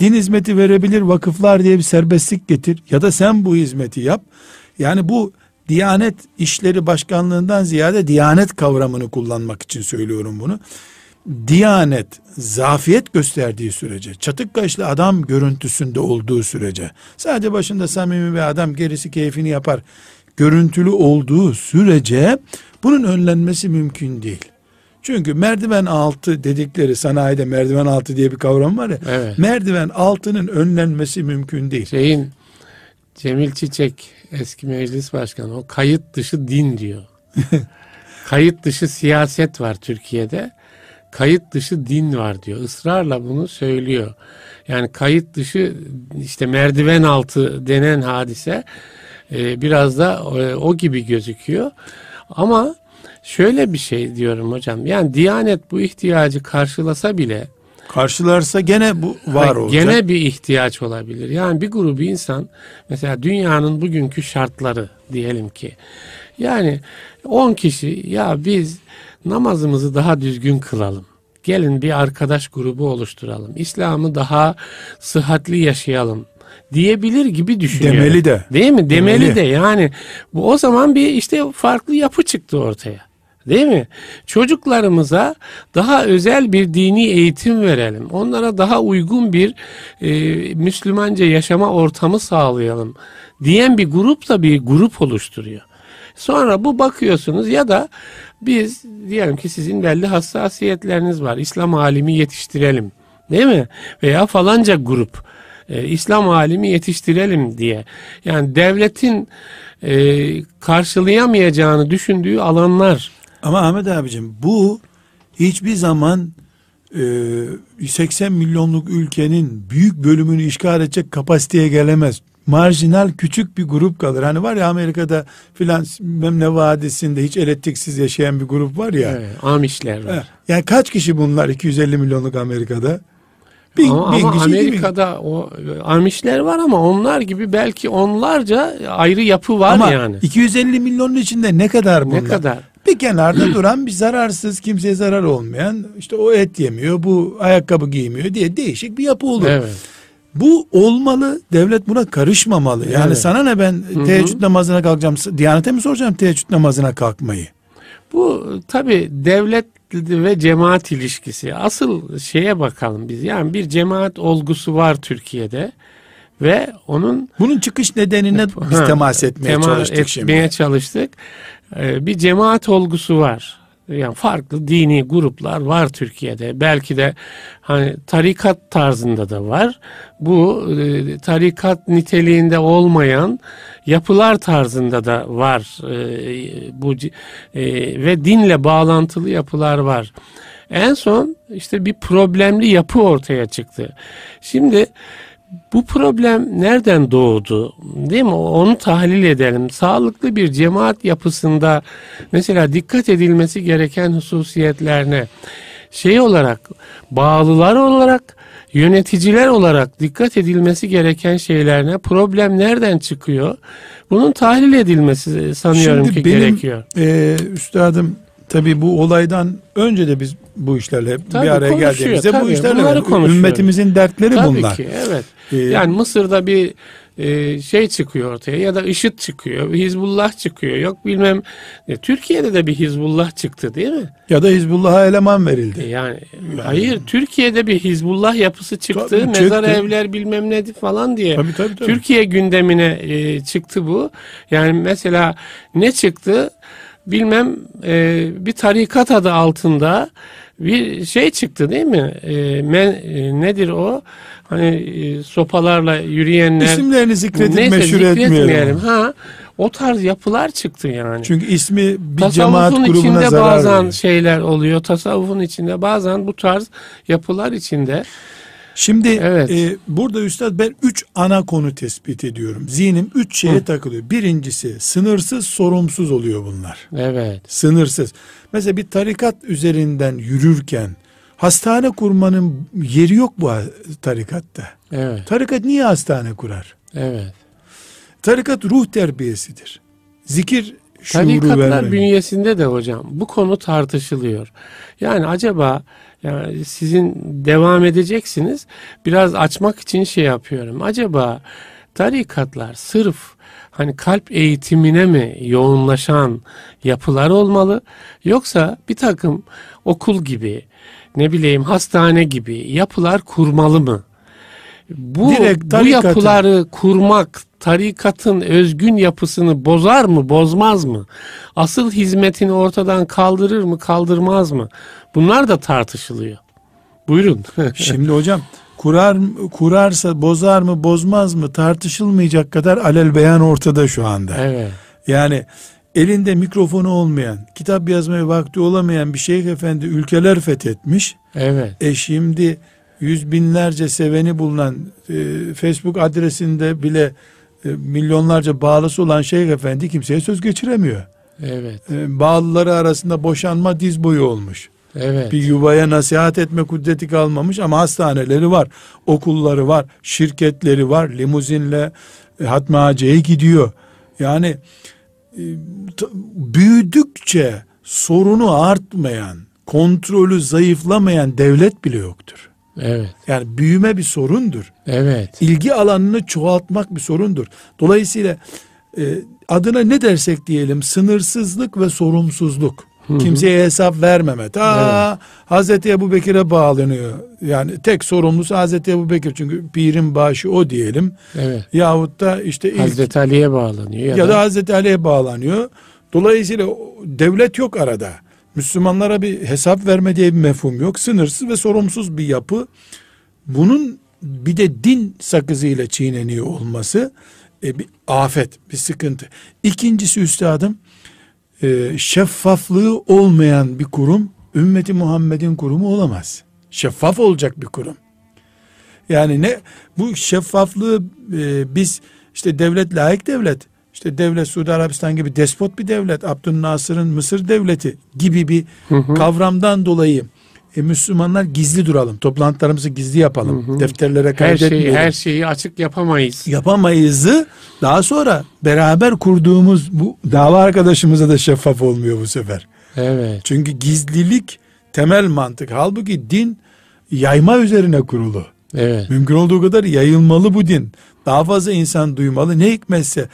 Din hizmeti verebilir vakıflar diye bir serbestlik getir. Ya da sen bu hizmeti yap. Yani bu Diyanet İşleri Başkanlığından ziyade Diyanet kavramını kullanmak için söylüyorum bunu. Diyanet zafiyet gösterdiği sürece, çatık kaşlı adam görüntüsünde olduğu sürece, sadece başında samimi bir adam gerisi keyfini yapar, görüntülü olduğu sürece bunun önlenmesi mümkün değil. Çünkü merdiven altı dedikleri sanayide merdiven altı diye bir kavram var ya. Evet. Merdiven altının önlenmesi mümkün değil. Şeyin Cemil Çiçek eski meclis başkanı o kayıt dışı din diyor. kayıt dışı siyaset var Türkiye'de. Kayıt dışı din var diyor. Israrla bunu söylüyor. Yani kayıt dışı işte merdiven altı denen hadise e, biraz da e, o gibi gözüküyor. Ama şöyle bir şey diyorum hocam. Yani Diyanet bu ihtiyacı karşılasa bile Karşılarsa gene bu var olacak. Gene bir ihtiyaç olabilir. Yani bir grubu insan mesela dünyanın bugünkü şartları diyelim ki yani 10 kişi ya biz namazımızı daha düzgün kılalım. Gelin bir arkadaş grubu oluşturalım. İslam'ı daha sıhhatli yaşayalım diyebilir gibi düşünüyorum. Demeli de. Değil mi? Demeli, Demeli. de yani bu o zaman bir işte farklı yapı çıktı ortaya. Değil mi? Çocuklarımıza daha özel bir dini eğitim verelim. Onlara daha uygun bir e, Müslümanca yaşama ortamı sağlayalım diyen bir grup da bir grup oluşturuyor. Sonra bu bakıyorsunuz ya da biz diyelim ki sizin belli hassasiyetleriniz var. İslam alimi yetiştirelim. Değil mi? Veya falanca grup e, İslam alimi yetiştirelim diye. Yani devletin e, karşılayamayacağını düşündüğü alanlar. Ama Ahmet abicim bu hiçbir zaman e, 80 milyonluk ülkenin büyük bölümünü işgal edecek kapasiteye gelemez. Marjinal küçük bir grup kalır. Hani var ya Amerika'da filan ne vadisinde hiç elektriksiz yaşayan bir grup var ya. Evet, Amişler var. Yani kaç kişi bunlar 250 milyonluk Amerika'da? Bin, ama, bin ama Amerika'da bin. o Amişler var ama onlar gibi belki onlarca ayrı yapı var ama yani. 250 milyonun içinde ne kadar bunlar? Ne kadar? Bir kenarda duran bir zararsız kimseye zarar olmayan işte o et yemiyor bu ayakkabı giymiyor diye değişik bir yapı olur. Evet. Bu olmalı. Devlet buna karışmamalı. Yani evet. sana ne ben Hı-hı. teheccüd namazına kalkacağım. Diyanete mi soracağım teheccüd namazına kalkmayı? Bu tabi devlet ve cemaat ilişkisi. Asıl şeye bakalım biz. Yani bir cemaat olgusu var Türkiye'de ve onun bunun çıkış nedenine biz temas etmeye temas çalıştık etmeye şimdi. çalıştık. Ee, bir cemaat olgusu var yani farklı dini gruplar var Türkiye'de. Belki de hani tarikat tarzında da var. Bu e, tarikat niteliğinde olmayan yapılar tarzında da var. E, bu e, ve dinle bağlantılı yapılar var. En son işte bir problemli yapı ortaya çıktı. Şimdi bu problem nereden doğdu? Değil mi? Onu tahlil edelim. Sağlıklı bir cemaat yapısında mesela dikkat edilmesi gereken hususiyetlerine şey olarak bağlılar olarak yöneticiler olarak dikkat edilmesi gereken şeylerine problem nereden çıkıyor? Bunun tahlil edilmesi sanıyorum Şimdi ki benim, gerekiyor. E, üstadım tabi bu olaydan önce de biz bu işlerle tabii bir araya geldiğimizde tabii, bu işlerle ümmetimizin dertleri tabii bunlar. Ki, evet. Ee, yani Mısır'da bir e, şey çıkıyor ortaya ya da IŞİD çıkıyor, Hizbullah çıkıyor. Yok bilmem e, Türkiye'de de bir Hizbullah çıktı değil mi? Ya da Hizbullah'a eleman verildi. E, yani, yani hayır Türkiye'de bir Hizbullah yapısı çıktı. Tabii, mezar çıktı. evler bilmem ne falan diye. Tabii, tabii, tabii. Türkiye gündemine e, çıktı bu. Yani mesela ne çıktı? Bilmem e, bir tarikat adı altında bir şey çıktı değil mi? E, men, e, nedir o? Hani e, sopalarla yürüyenler. İsimlerini zikredip neyse, meşhur etmeyelim. Ha, o tarz yapılar çıktı yani. Çünkü ismi bir Tasavvufun cemaat grubuna içinde zarar bazen veriyor. şeyler oluyor. Tasavvufun içinde bazen bu tarz yapılar içinde. Şimdi evet. e, burada üstad ben üç ana konu tespit ediyorum. Zihnim üç şeye Hı. takılıyor. Birincisi sınırsız sorumsuz oluyor bunlar. Evet. Sınırsız. Mesela bir tarikat üzerinden yürürken hastane kurmanın yeri yok bu tarikatta. Evet. Tarikat niye hastane kurar? Evet. Tarikat ruh terbiyesidir. Zikir şuuru Tarikatlar vermemek. bünyesinde de hocam bu konu tartışılıyor. Yani acaba yani sizin devam edeceksiniz. Biraz açmak için şey yapıyorum. Acaba tarikatlar sırf hani kalp eğitimine mi yoğunlaşan yapılar olmalı yoksa bir takım okul gibi ne bileyim hastane gibi yapılar kurmalı mı? Bu, bu yapıları kurmak tarikatın özgün yapısını bozar mı, bozmaz mı? Asıl hizmetini ortadan kaldırır mı, kaldırmaz mı? Bunlar da tartışılıyor. Buyurun. Şimdi hocam kurar kurarsa bozar mı, bozmaz mı tartışılmayacak kadar alel beyan ortada şu anda. Evet. Yani elinde mikrofonu olmayan, kitap yazmaya vakti olamayan bir şeyh efendi ülkeler fethetmiş. Evet. E şimdi yüz binlerce seveni bulunan e, Facebook adresinde bile e, milyonlarca bağlısı olan şeyh efendi kimseye söz geçiremiyor. Evet. E, bağlıları arasında boşanma diz boyu olmuş. Evet. Bir yuvaya nasihat etme kudreti kalmamış ama hastaneleri var, okulları var, şirketleri var, limuzinle e, Hatmi Hacı'ya gidiyor. Yani e, büyüdükçe sorunu artmayan, kontrolü zayıflamayan devlet bile yoktur. Evet. Yani büyüme bir sorundur. Evet. İlgi alanını çoğaltmak bir sorundur. Dolayısıyla e, adına ne dersek diyelim sınırsızlık ve sorumsuzluk. Kimseye hesap vermeme. Ta Hazreti Ebu Bekir'e bağlanıyor. Yani tek sorumlusu Hazreti Ebu Bekir. Çünkü pirin başı o diyelim. Evet. Yahut da işte ilk, Hazreti Ali'ye bağlanıyor. ya, da, Hazreti Ali'ye bağlanıyor. Dolayısıyla devlet yok arada. Müslümanlara bir hesap verme diye bir mefhum yok. Sınırsız ve sorumsuz bir yapı. Bunun bir de din sakızıyla çiğneniyor olması e, bir afet, bir sıkıntı. İkincisi üstadım e, şeffaflığı olmayan bir kurum ümmeti Muhammed'in kurumu olamaz. Şeffaf olacak bir kurum. Yani ne bu şeffaflığı e, biz işte devlet layık devlet işte devlet Suudi Arabistan gibi despot bir devlet Abdülnasır'ın Mısır devleti gibi bir kavramdan dolayı e, Müslümanlar gizli duralım. Toplantılarımızı gizli yapalım. Defterlere her kaydetmeyelim. şeyi her şeyi açık yapamayız. yapamayızı daha sonra beraber kurduğumuz bu dava arkadaşımıza da şeffaf olmuyor bu sefer. Evet. Çünkü gizlilik temel mantık. Halbuki din yayma üzerine kurulu. Evet. Mümkün olduğu kadar yayılmalı bu din. Daha fazla insan duymalı. Ne hikmetse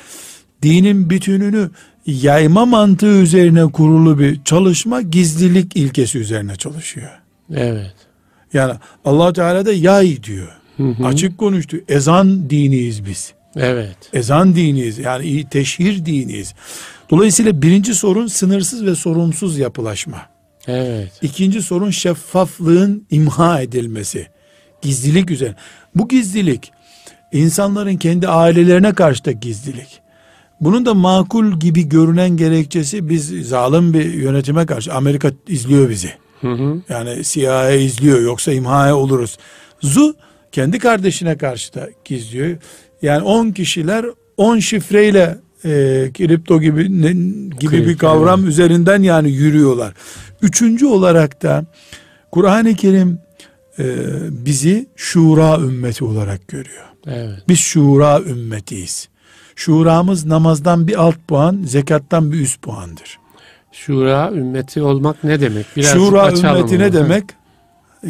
dinin bütününü yayma mantığı üzerine kurulu bir çalışma gizlilik ilkesi üzerine çalışıyor. Evet. Yani allah Teala da yay diyor. Açık konuştu. Ezan diniyiz biz. Evet. Ezan diniyiz. Yani teşhir diniyiz. Dolayısıyla birinci sorun sınırsız ve sorumsuz yapılaşma. Evet. İkinci sorun şeffaflığın imha edilmesi. Gizlilik üzerine. Bu gizlilik insanların kendi ailelerine karşı da gizlilik. Bunun da makul gibi görünen gerekçesi biz zalim bir yönetime karşı Amerika izliyor bizi. Hı hı. Yani CIA izliyor yoksa imhaya oluruz. Zu kendi kardeşine karşı da gizliyor. Yani 10 kişiler 10 şifreyle e, kripto gibi ne, gibi bir Kripto, kavram üzerinden yani yürüyorlar. Üçüncü olarak da Kur'an-ı Kerim e, bizi şura ümmeti olarak görüyor. Evet. Biz şura ümmetiyiz. Şuramız namazdan bir alt puan, zekattan bir üst puandır. Şura ümmeti olmak ne demek? Birazcık Şura ümmeti ne demek?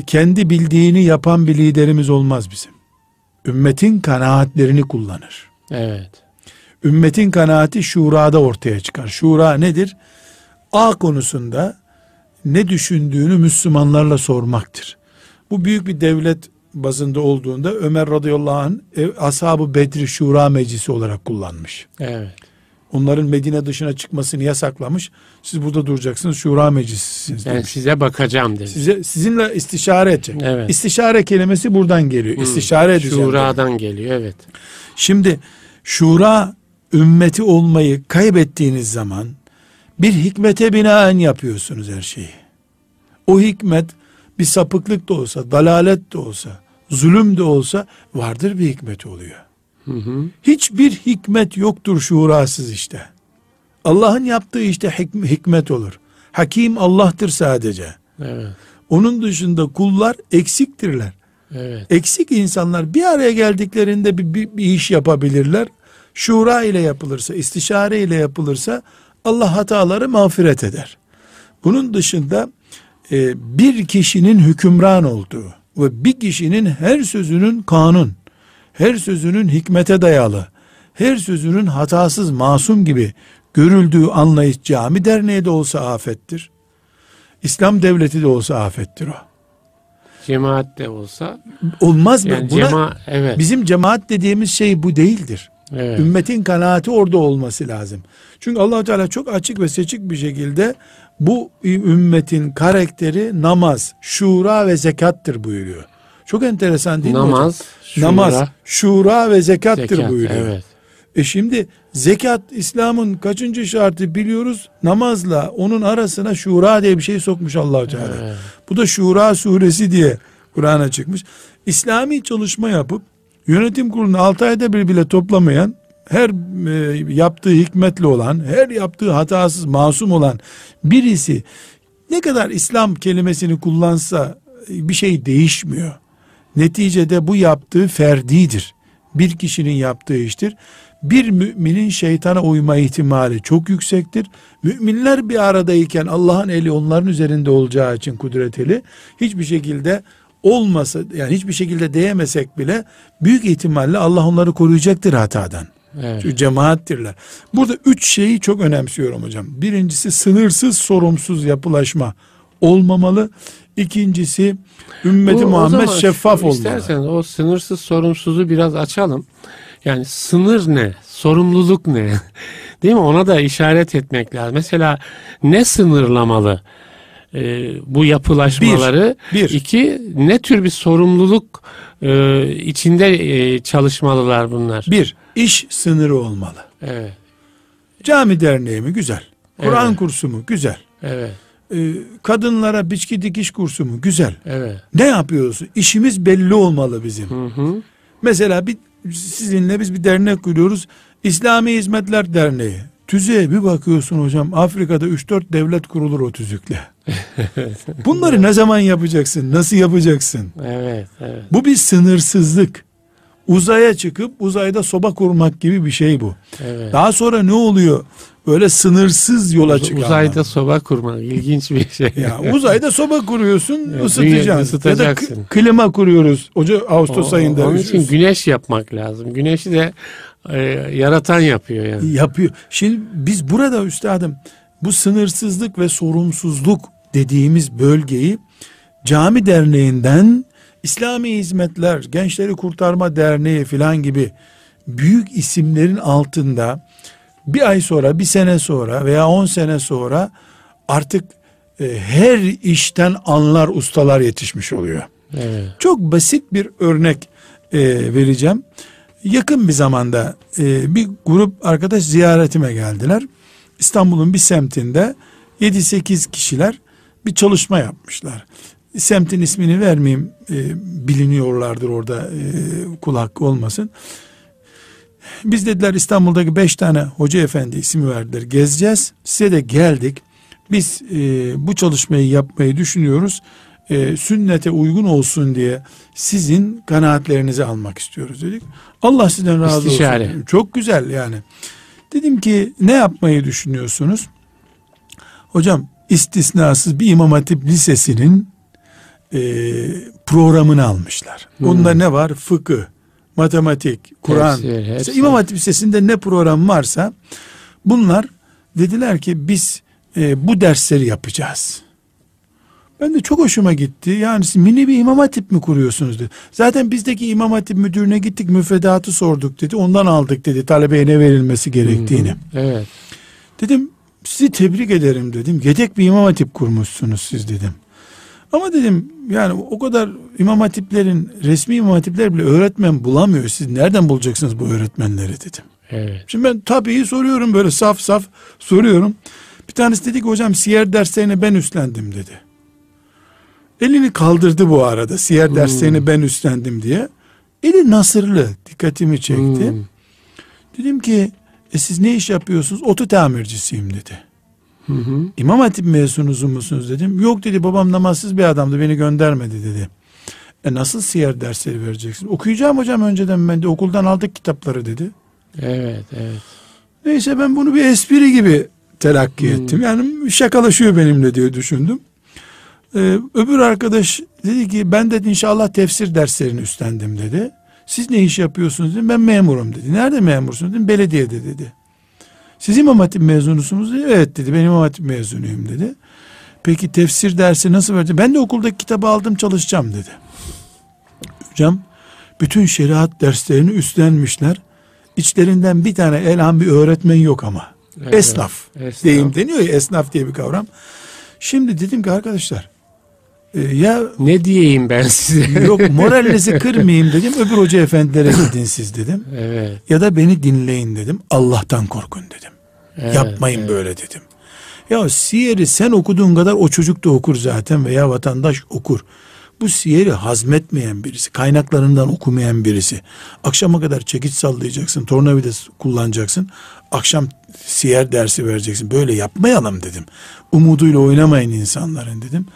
Kendi bildiğini yapan bir liderimiz olmaz bizim. Ümmetin kanaatlerini kullanır. Evet. Ümmetin kanaati şurada ortaya çıkar. Şura nedir? A konusunda ne düşündüğünü Müslümanlarla sormaktır. Bu büyük bir devlet bazında olduğunda Ömer radıyallahu anh e, Ashab-ı Bedri Şura Meclisi olarak kullanmış. Evet. Onların Medine dışına çıkmasını yasaklamış. Siz burada duracaksınız Şura Meclisisiniz Ben demiş. size bakacağım dedi. Size, sizinle istişare edecek. Evet. İstişare kelimesi buradan geliyor. Hı. İstişare edeceğim. Şura'dan geliyor. Evet. Şimdi şura ümmeti olmayı kaybettiğiniz zaman bir hikmete binaen yapıyorsunuz her şeyi. O hikmet bir sapıklık da olsa, dalalet de olsa, zulüm de olsa vardır bir hikmet oluyor. Hı hı. Hiçbir hikmet yoktur şurasız işte. Allah'ın yaptığı işte hik- hikmet olur. Hakim Allah'tır sadece. Evet. Onun dışında kullar eksiktirler. Evet. Eksik insanlar bir araya geldiklerinde bir, bir, bir iş yapabilirler. Şura ile yapılırsa, istişare ile yapılırsa Allah hataları mağfiret eder. Bunun dışında bir kişinin hükümran olduğu ve bir kişinin her sözünün kanun, her sözünün hikmete dayalı, her sözünün hatasız, masum gibi görüldüğü anlayış cami derneği de olsa afettir. İslam devleti de olsa afettir o. Cemaat de olsa Olmaz mı? yani Buna- cema evet. Bizim cemaat dediğimiz şey bu değildir. evet. Ümmetin kanaati orada olması lazım. Çünkü allah Teala çok açık ve seçik bir şekilde bu ümmetin karakteri namaz, şura ve zekattır buyuruyor. Çok enteresan değil mi hocam? Namaz, şura, Namaz, şura ve zekattır zekat. buyuruyor. Evet. E şimdi zekat İslam'ın kaçıncı şartı biliyoruz? Namazla onun arasına şura diye bir şey sokmuş allah Teala. Evet. Bu da Şura suresi diye Kur'an'a çıkmış. İslami çalışma yapıp yönetim kurulunu 6 ayda bir bile toplamayan her e, yaptığı hikmetli olan, her yaptığı hatasız, masum olan birisi ne kadar İslam kelimesini kullansa e, bir şey değişmiyor. Neticede bu yaptığı ferdidir. Bir kişinin yaptığı iştir. Bir müminin şeytana uyma ihtimali çok yüksektir. Müminler bir aradayken Allah'ın eli onların üzerinde olacağı için kudret eli hiçbir şekilde olmasa yani hiçbir şekilde değemesek bile büyük ihtimalle Allah onları koruyacaktır hatadan. Evet. Çünkü cemaattirler. Burada üç şeyi çok önemsiyorum hocam. Birincisi sınırsız sorumsuz yapılaşma olmamalı. İkincisi ümmeti Bu, Muhammed şeffaf olmalı. İsterseniz o sınırsız sorumsuzu biraz açalım. Yani sınır ne? Sorumluluk ne? Değil mi? Ona da işaret etmek lazım. Mesela ne sınırlamalı? Ee, bu yapılaşmaları. Bir, bir. İki, ne tür bir sorumluluk e, içinde e, çalışmalılar bunlar? Bir, iş sınırı olmalı. Evet. Cami derneği mi? Güzel. Kur'an evet. kursu mu? Güzel. Evet. Ee, kadınlara biçki dikiş kursu mu? Güzel. Evet. Ne yapıyoruz? İşimiz belli olmalı bizim. Hı hı. Mesela bir sizinle biz bir dernek kuruyoruz. İslami Hizmetler Derneği. Tüzüğe bir bakıyorsun hocam Afrika'da 3-4 devlet kurulur o tüzükle. Bunları ne zaman yapacaksın? Nasıl yapacaksın? Evet, evet. Bu bir sınırsızlık. Uzaya çıkıp uzayda soba kurmak gibi bir şey bu. Evet. Daha sonra ne oluyor? Böyle sınırsız yola Uz, çıkan. Uzayda soba kurmak ilginç bir şey. Ya uzayda soba kuruyorsun, ya, ısıtacaksın. Ya da klima kuruyoruz. Oca Ağustos o, ayında. Onun için güneş yapmak lazım. Güneşi de e, yaratan yapıyor yani. Yapıyor. Şimdi biz burada üstadım bu sınırsızlık ve sorumsuzluk dediğimiz bölgeyi cami derneğinden İslami Hizmetler, Gençleri Kurtarma Derneği filan gibi büyük isimlerin altında bir ay sonra, bir sene sonra veya on sene sonra artık e, her işten anlar ustalar yetişmiş oluyor. Evet. Çok basit bir örnek e, vereceğim. Yakın bir zamanda e, bir grup arkadaş ziyaretime geldiler. İstanbul'un bir semtinde 7-8 kişiler bir çalışma yapmışlar. Semtin ismini vermeyeyim e, biliniyorlardır orada e, kul hakkı olmasın. Biz dediler İstanbul'daki beş tane hoca efendi ismi verdiler. Gezeceğiz. Size de geldik. Biz e, bu çalışmayı yapmayı düşünüyoruz. E, sünnete uygun olsun diye sizin kanaatlerinizi almak istiyoruz dedik. Allah sizden razı İstişare. olsun. Çok güzel yani. Dedim ki ne yapmayı düşünüyorsunuz? Hocam istisnasız bir İmam Hatip Lisesi'nin e, programını almışlar. Hmm. Onda ne var? Fıkıh, matematik, Kur'an. İmam Hatip Lisesi'nde ne program varsa bunlar dediler ki biz e, bu dersleri yapacağız. Ben de çok hoşuma gitti. Yani siz mini bir imam hatip mi kuruyorsunuz dedi. Zaten bizdeki imam hatip müdürüne gittik müfredatı sorduk dedi. Ondan aldık dedi talebeye ne verilmesi gerektiğini. Hı hı, evet. Dedim sizi tebrik ederim dedim. Yedek bir imam hatip kurmuşsunuz siz dedim. Ama dedim yani o kadar imam hatiplerin resmi imam hatipler bile öğretmen bulamıyor. Siz nereden bulacaksınız bu öğretmenleri dedim. Evet. Şimdi ben tabii soruyorum böyle saf saf soruyorum. Bir tanesi dedi ki hocam siyer derslerini ben üstlendim dedi. Elini kaldırdı bu arada siyer hmm. derslerini ben üstlendim diye. Eli nasırlı dikkatimi çekti. Hmm. Dedim ki e siz ne iş yapıyorsunuz? Otu tamircisiyim dedi. Hı hı. İmam Hatip mezunuzu musunuz dedim. Yok dedi babam namazsız bir adamdı beni göndermedi dedi. E nasıl siyer dersleri vereceksin? Okuyacağım hocam önceden ben de okuldan aldık kitapları dedi. Evet evet. Neyse ben bunu bir espri gibi telakki hmm. ettim. Yani şakalaşıyor benimle diye düşündüm. Ee, öbür arkadaş dedi ki ben de inşallah tefsir derslerini üstlendim dedi. Siz ne iş yapıyorsunuz dedim. Ben memurum dedi. Nerede memursunuz dedim. Belediyede dedi. Siz İmam Hatip mezunusunuz dedi. Evet dedi. Ben İmam Hatip mezunuyum dedi. Peki tefsir dersi nasıl verdi? Ben de okuldaki kitabı aldım çalışacağım dedi. Hocam bütün şeriat derslerini üstlenmişler. İçlerinden bir tane elham bir öğretmen yok ama. Evet, esnaf, esnaf deyim deniyor ya esnaf diye bir kavram. Şimdi dedim ki arkadaşlar e, ya ne diyeyim ben size? Yok moralinizi kırmayayım dedim. Öbür hoca efendilere gidin siz dedim. Evet. Ya da beni dinleyin dedim. Allah'tan korkun dedim. Evet, Yapmayın evet. böyle dedim. Ya siyeri sen okuduğun kadar o çocuk da okur zaten veya vatandaş okur. Bu siyeri hazmetmeyen birisi, kaynaklarından okumayan birisi. Akşama kadar çekiç sallayacaksın, tornavides kullanacaksın. Akşam siyer dersi vereceksin. Böyle yapmayalım dedim. Umuduyla oynamayın insanların dedim.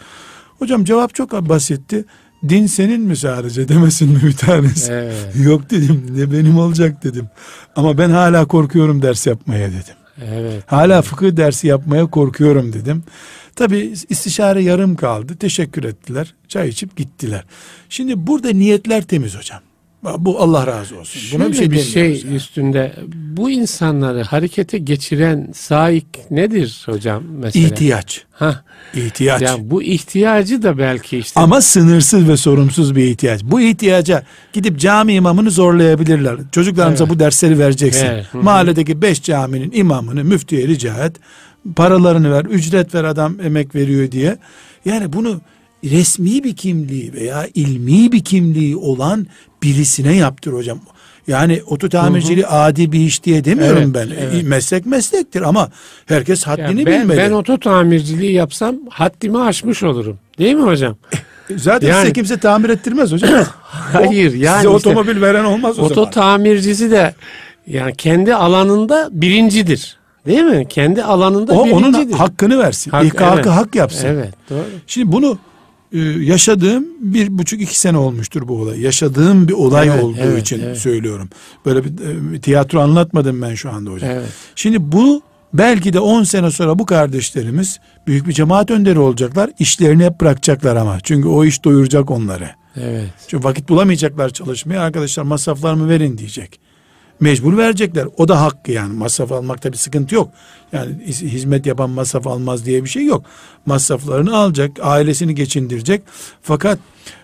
Hocam cevap çok basitti. Din senin mi sadece demesin mi bir tanesi? Evet. Yok dedim ne benim olacak dedim. Ama ben hala korkuyorum ders yapmaya dedim. Evet. Hala fıkıh dersi yapmaya korkuyorum dedim. Tabi istişare yarım kaldı. Teşekkür ettiler. Çay içip gittiler. Şimdi burada niyetler temiz hocam. Bu Allah razı olsun. Şöyle Buna bir şey, bir şey yani. üstünde bu insanları harekete geçiren saik nedir hocam mesela? İhtiyaç. Ha. İhtiyaç. Yani bu ihtiyacı da belki işte. Ama sınırsız ve sorumsuz bir ihtiyaç. Bu ihtiyaca gidip cami imamını zorlayabilirler. Çocuklarımıza evet. bu dersleri vereceksin. Evet. Mahalledeki beş caminin imamını müftüye rica et. Paralarını ver, ücret ver adam emek veriyor diye. Yani bunu resmi bir kimliği veya ilmi bir kimliği olan birisine yaptır hocam. Yani oto tamirciliği adi bir iş diye demiyorum evet, ben. Evet. Meslek meslektir ama herkes haddini ben, bilmeli. Ben oto tamirciliği yapsam haddimi aşmış olurum. Değil mi hocam? Zaten yani, size kimse tamir ettirmez hocam. Hayır yani size işte, otomobil veren olmaz o oto zaman. Oto tamircisi de yani kendi alanında birincidir. Değil mi? Kendi alanında o, birincidir. Onun hakkını versin. Hak, İlk evet. hak yapsın. Evet doğru. Şimdi bunu ee, yaşadığım bir buçuk iki sene olmuştur bu olay. Yaşadığım bir olay evet, olduğu evet, için evet. söylüyorum. Böyle bir, e, tiyatro anlatmadım ben şu anda hocam. Evet. Şimdi bu belki de 10 sene sonra bu kardeşlerimiz büyük bir cemaat önderi olacaklar. İşlerini hep bırakacaklar ama. Çünkü o iş doyuracak onları. Evet. Çünkü vakit bulamayacaklar çalışmaya. Arkadaşlar masraflarımı verin diyecek mecbur verecekler. O da hakkı yani masraf almakta bir sıkıntı yok. Yani hizmet yapan masraf almaz diye bir şey yok. Masraflarını alacak, ailesini geçindirecek. Fakat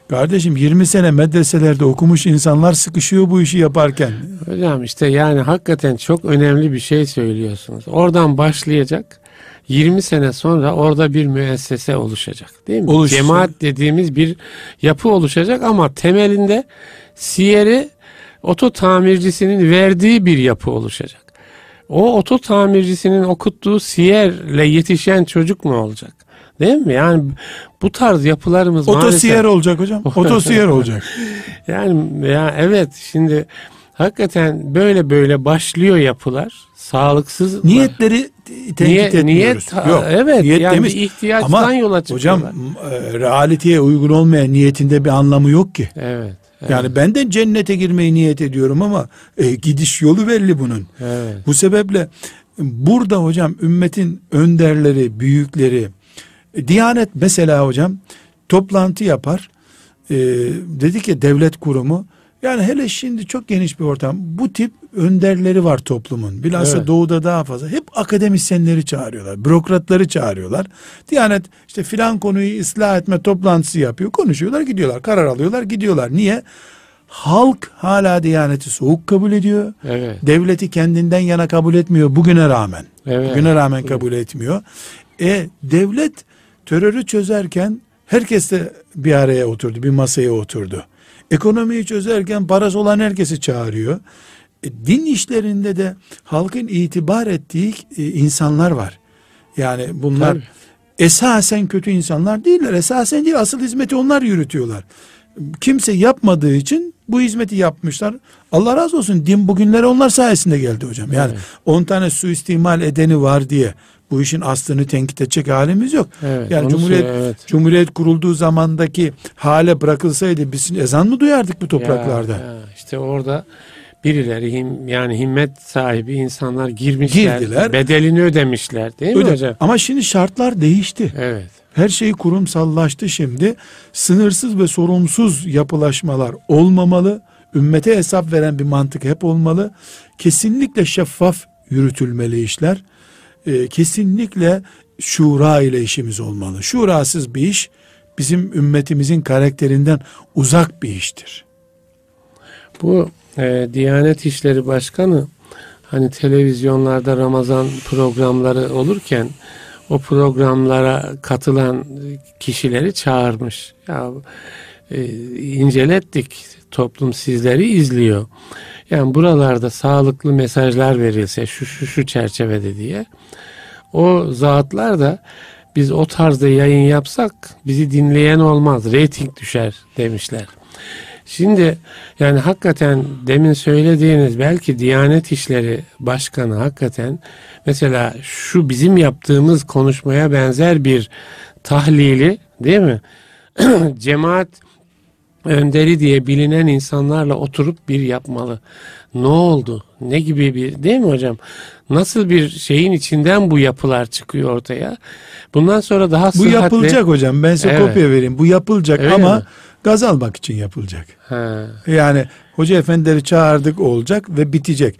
kardeşim 20 sene medreselerde okumuş insanlar sıkışıyor bu işi yaparken. Hocam işte yani hakikaten çok önemli bir şey söylüyorsunuz. Oradan başlayacak. 20 sene sonra orada bir müessese oluşacak değil mi? Oluşacak. Cemaat dediğimiz bir yapı oluşacak ama temelinde siyeri oto tamircisinin verdiği bir yapı oluşacak. O oto tamircisinin okuttuğu siyerle yetişen çocuk mu olacak? Değil mi? Yani bu tarz yapılarımız Otosiyer maalesef... olacak hocam. Otosiyer olacak. yani ya evet şimdi hakikaten böyle böyle başlıyor yapılar. Sağlıksız. Niyetleri tenkit niyet, etmiyoruz. Niyet, Yok, evet niyet yani demiş. bir ihtiyaçtan Ama yola çıkıyorlar. Hocam e, realiteye uygun olmayan niyetinde bir anlamı yok ki. Evet. Yani ben de cennete girmeyi niyet ediyorum ama e, gidiş yolu belli bunun. Evet. Bu sebeple burada hocam ümmetin önderleri, büyükleri, e, Diyanet mesela hocam toplantı yapar. E, dedi ki devlet kurumu yani hele şimdi çok geniş bir ortam. Bu tip önderleri var toplumun. Bilhassa evet. doğuda daha fazla. Hep akademisyenleri çağırıyorlar. Bürokratları çağırıyorlar. Diyanet işte filan konuyu ıslah etme toplantısı yapıyor. Konuşuyorlar gidiyorlar. Karar alıyorlar gidiyorlar. Niye? Halk hala Diyaneti soğuk kabul ediyor. Evet. Devleti kendinden yana kabul etmiyor bugüne rağmen. Evet. Bugüne rağmen kabul etmiyor. E devlet terörü çözerken herkes de bir araya oturdu, bir masaya oturdu. Ekonomiyi çözerken parası olan herkesi çağırıyor. E, din işlerinde de halkın itibar ettiği e, insanlar var. Yani bunlar Tabii. esasen kötü insanlar değiller. Esasen değil asıl hizmeti onlar yürütüyorlar. Kimse yapmadığı için bu hizmeti yapmışlar. Allah razı olsun din bugünlere onlar sayesinde geldi hocam. Yani 10 evet. tane suistimal edeni var diye bu işin aslını tenkit edecek halimiz yok. Evet, yani Cumhuriyet evet. Cumhuriyet kurulduğu zamandaki hale bırakılsaydı biz ezan mı duyardık bu topraklarda? Ya, ya, işte orada birileri him, yani himmet sahibi insanlar girmişler. Girdiler. Bedelini ödemişler değil Öde. mi hocam? Ama şimdi şartlar değişti. Evet. Her şey kurumsallaştı şimdi. Sınırsız ve sorumsuz yapılaşmalar olmamalı. Ümmete hesap veren bir mantık hep olmalı. Kesinlikle şeffaf yürütülmeli işler e, kesinlikle şura ile işimiz olmalı. Şurasız bir iş bizim ümmetimizin karakterinden uzak bir iştir. Bu e, Diyanet İşleri Başkanı hani televizyonlarda Ramazan programları olurken o programlara katılan kişileri çağırmış. Ya e, incelettik. Toplum sizleri izliyor. Yani buralarda sağlıklı mesajlar verilse şu şu şu çerçevede diye o zatlar da biz o tarzda yayın yapsak bizi dinleyen olmaz. Rating düşer demişler. Şimdi yani hakikaten demin söylediğiniz belki Diyanet İşleri Başkanı hakikaten mesela şu bizim yaptığımız konuşmaya benzer bir tahlili değil mi? Cemaat önderi diye bilinen insanlarla oturup bir yapmalı. Ne oldu? Ne gibi bir değil mi hocam? Nasıl bir şeyin içinden bu yapılar çıkıyor ortaya? Bundan sonra daha Bu yapılacak hocam. Ben size Evet. kopya vereyim. Bu yapılacak Öyle ama mi? gaz almak için yapılacak. Ha, Yani hoca efendileri çağırdık olacak ve bitecek.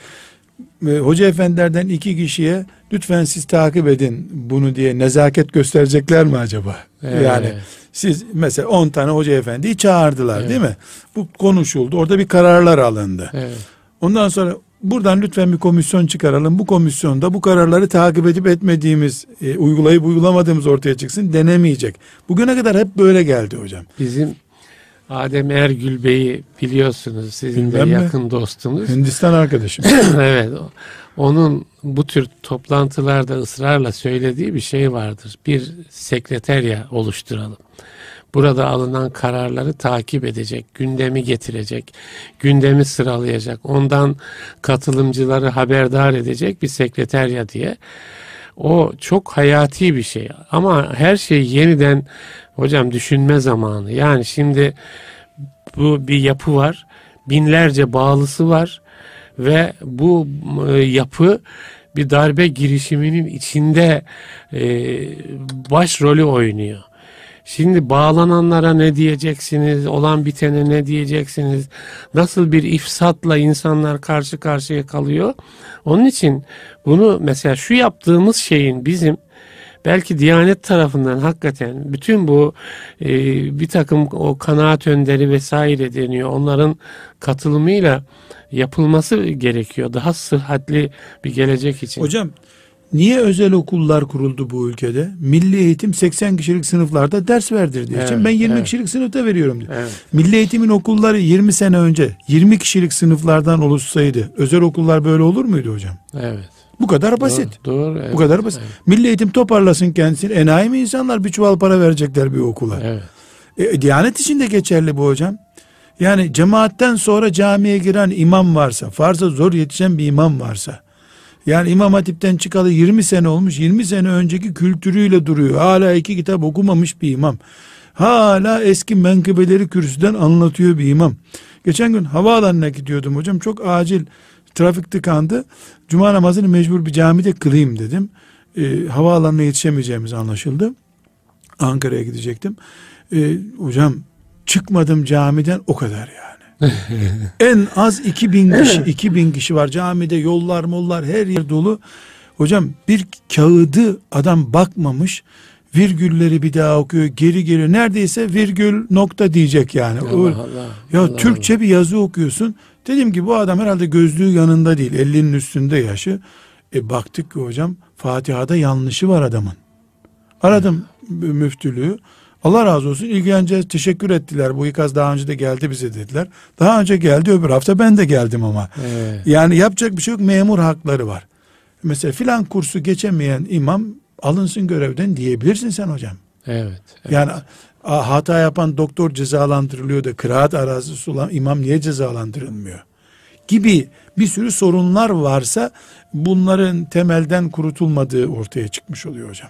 Ee, Hoca efendilerden iki kişiye lütfen siz takip edin bunu diye nezaket gösterecekler mi acaba? Evet. Yani siz mesela 10 tane hoca efendiyi çağırdılar Evet. değil mi? Bu konuşuldu. Orada bir kararlar alındı. evet. Ondan sonra buradan lütfen bir komisyon çıkaralım. Bu komisyonda bu kararları takip edip etmediğimiz, e, uygulayıp uygulamadığımız ortaya çıksın denemeyecek. Bugüne kadar hep böyle geldi hocam. Bizim Adem Ergül Bey'i biliyorsunuz. Sizin de Bilmem mi? yakın dostunuz. Hindistan arkadaşım. evet. Onun bu tür toplantılarda ısrarla söylediği bir şey vardır. Bir sekreterya oluşturalım. Burada alınan kararları takip edecek, gündemi getirecek, gündemi sıralayacak, ondan katılımcıları haberdar edecek bir sekreterya diye. O çok hayati bir şey. Ama her şey yeniden hocam düşünme zamanı. Yani şimdi bu bir yapı var. Binlerce bağlısı var ve bu e, yapı bir darbe girişiminin içinde e, başrolü oynuyor. Şimdi bağlananlara ne diyeceksiniz? Olan bitene ne diyeceksiniz? Nasıl bir ifsatla insanlar karşı karşıya kalıyor? Onun için bunu mesela şu yaptığımız şeyin bizim belki Diyanet tarafından hakikaten bütün bu e, bir takım o kanaat önderi vesaire deniyor. Onların katılımıyla yapılması gerekiyor. Daha sıhhatli bir gelecek için. Hocam niye özel okullar kuruldu bu ülkede? Milli eğitim 80 kişilik sınıflarda ders verdirdiği için Evet, ben 20 evet. kişilik sınıfta veriyorum diyor. Evet. Milli eğitimin okulları 20 sene önce 20 kişilik sınıflardan oluşsaydı özel okullar böyle olur muydu hocam? Evet. Bu kadar basit. Doğru. doğru, evet, Bu kadar basit. Evet. Milli eğitim toparlasın kendisini. Enayi mi insanlar bir çuval para verecekler bir okula? evet. E, Diyanet için de geçerli bu hocam. Yani cemaatten sonra camiye giren imam varsa, farza zor yetişen bir imam varsa, yani İmam Hatip'ten çıkalı 20 sene olmuş, 20 sene önceki kültürüyle duruyor. Hala iki kitap okumamış bir imam. Hala eski menkıbeleri kürsüden anlatıyor bir imam. Geçen gün havaalanına gidiyordum hocam. Çok acil trafik tıkandı. Cuma namazını mecbur bir camide kılayım dedim. E, havaalanına yetişemeyeceğimiz anlaşıldı. Ankara'ya gidecektim. E, hocam çıkmadım camiden o kadar yani. en az 2000 kişi 2000 kişi var camide yollar mollar her yer dolu. Hocam bir kağıdı adam bakmamış virgülleri bir daha okuyor geri geri neredeyse virgül nokta diyecek yani. Allah Allah. ya Allah Türkçe bir yazı okuyorsun. Dedim ki bu adam herhalde gözlüğü yanında değil 50'nin üstünde yaşı. E baktık ki hocam Fatiha'da yanlışı var adamın. Aradım müftülüğü. Allah razı olsun ilgileneceğiz teşekkür ettiler. Bu ikaz daha önce de geldi bize dediler. Daha önce geldi öbür hafta ben de geldim ama. Evet. Yani yapacak bir şey yok memur hakları var. Mesela filan kursu geçemeyen imam alınsın görevden diyebilirsin sen hocam. Evet. evet. Yani a- hata yapan doktor cezalandırılıyor da kıraat arazisi olan imam niye cezalandırılmıyor? Gibi bir sürü sorunlar varsa bunların temelden kurutulmadığı ortaya çıkmış oluyor hocam.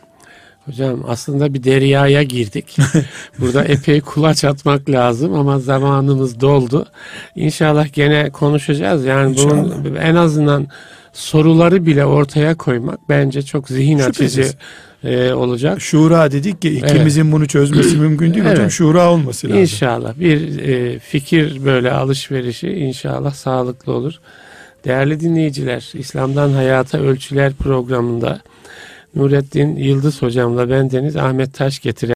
Hocam aslında bir deryaya girdik. Burada epey kulaç atmak lazım ama zamanımız doldu. İnşallah gene konuşacağız. Yani bunun İnşallah. en azından soruları bile ortaya koymak bence çok zihin Şüphesiz. açıcı e, olacak. Şura dedik ki ikimizin bunu çözmesi mümkün değil hocam. Evet. Şura olması lazım. İnşallah bir e, fikir böyle alışverişi inşallah sağlıklı olur. Değerli dinleyiciler, İslam'dan Hayata Ölçüler programında Nurettin Yıldız hocamla bendeniz Ahmet Taş getiren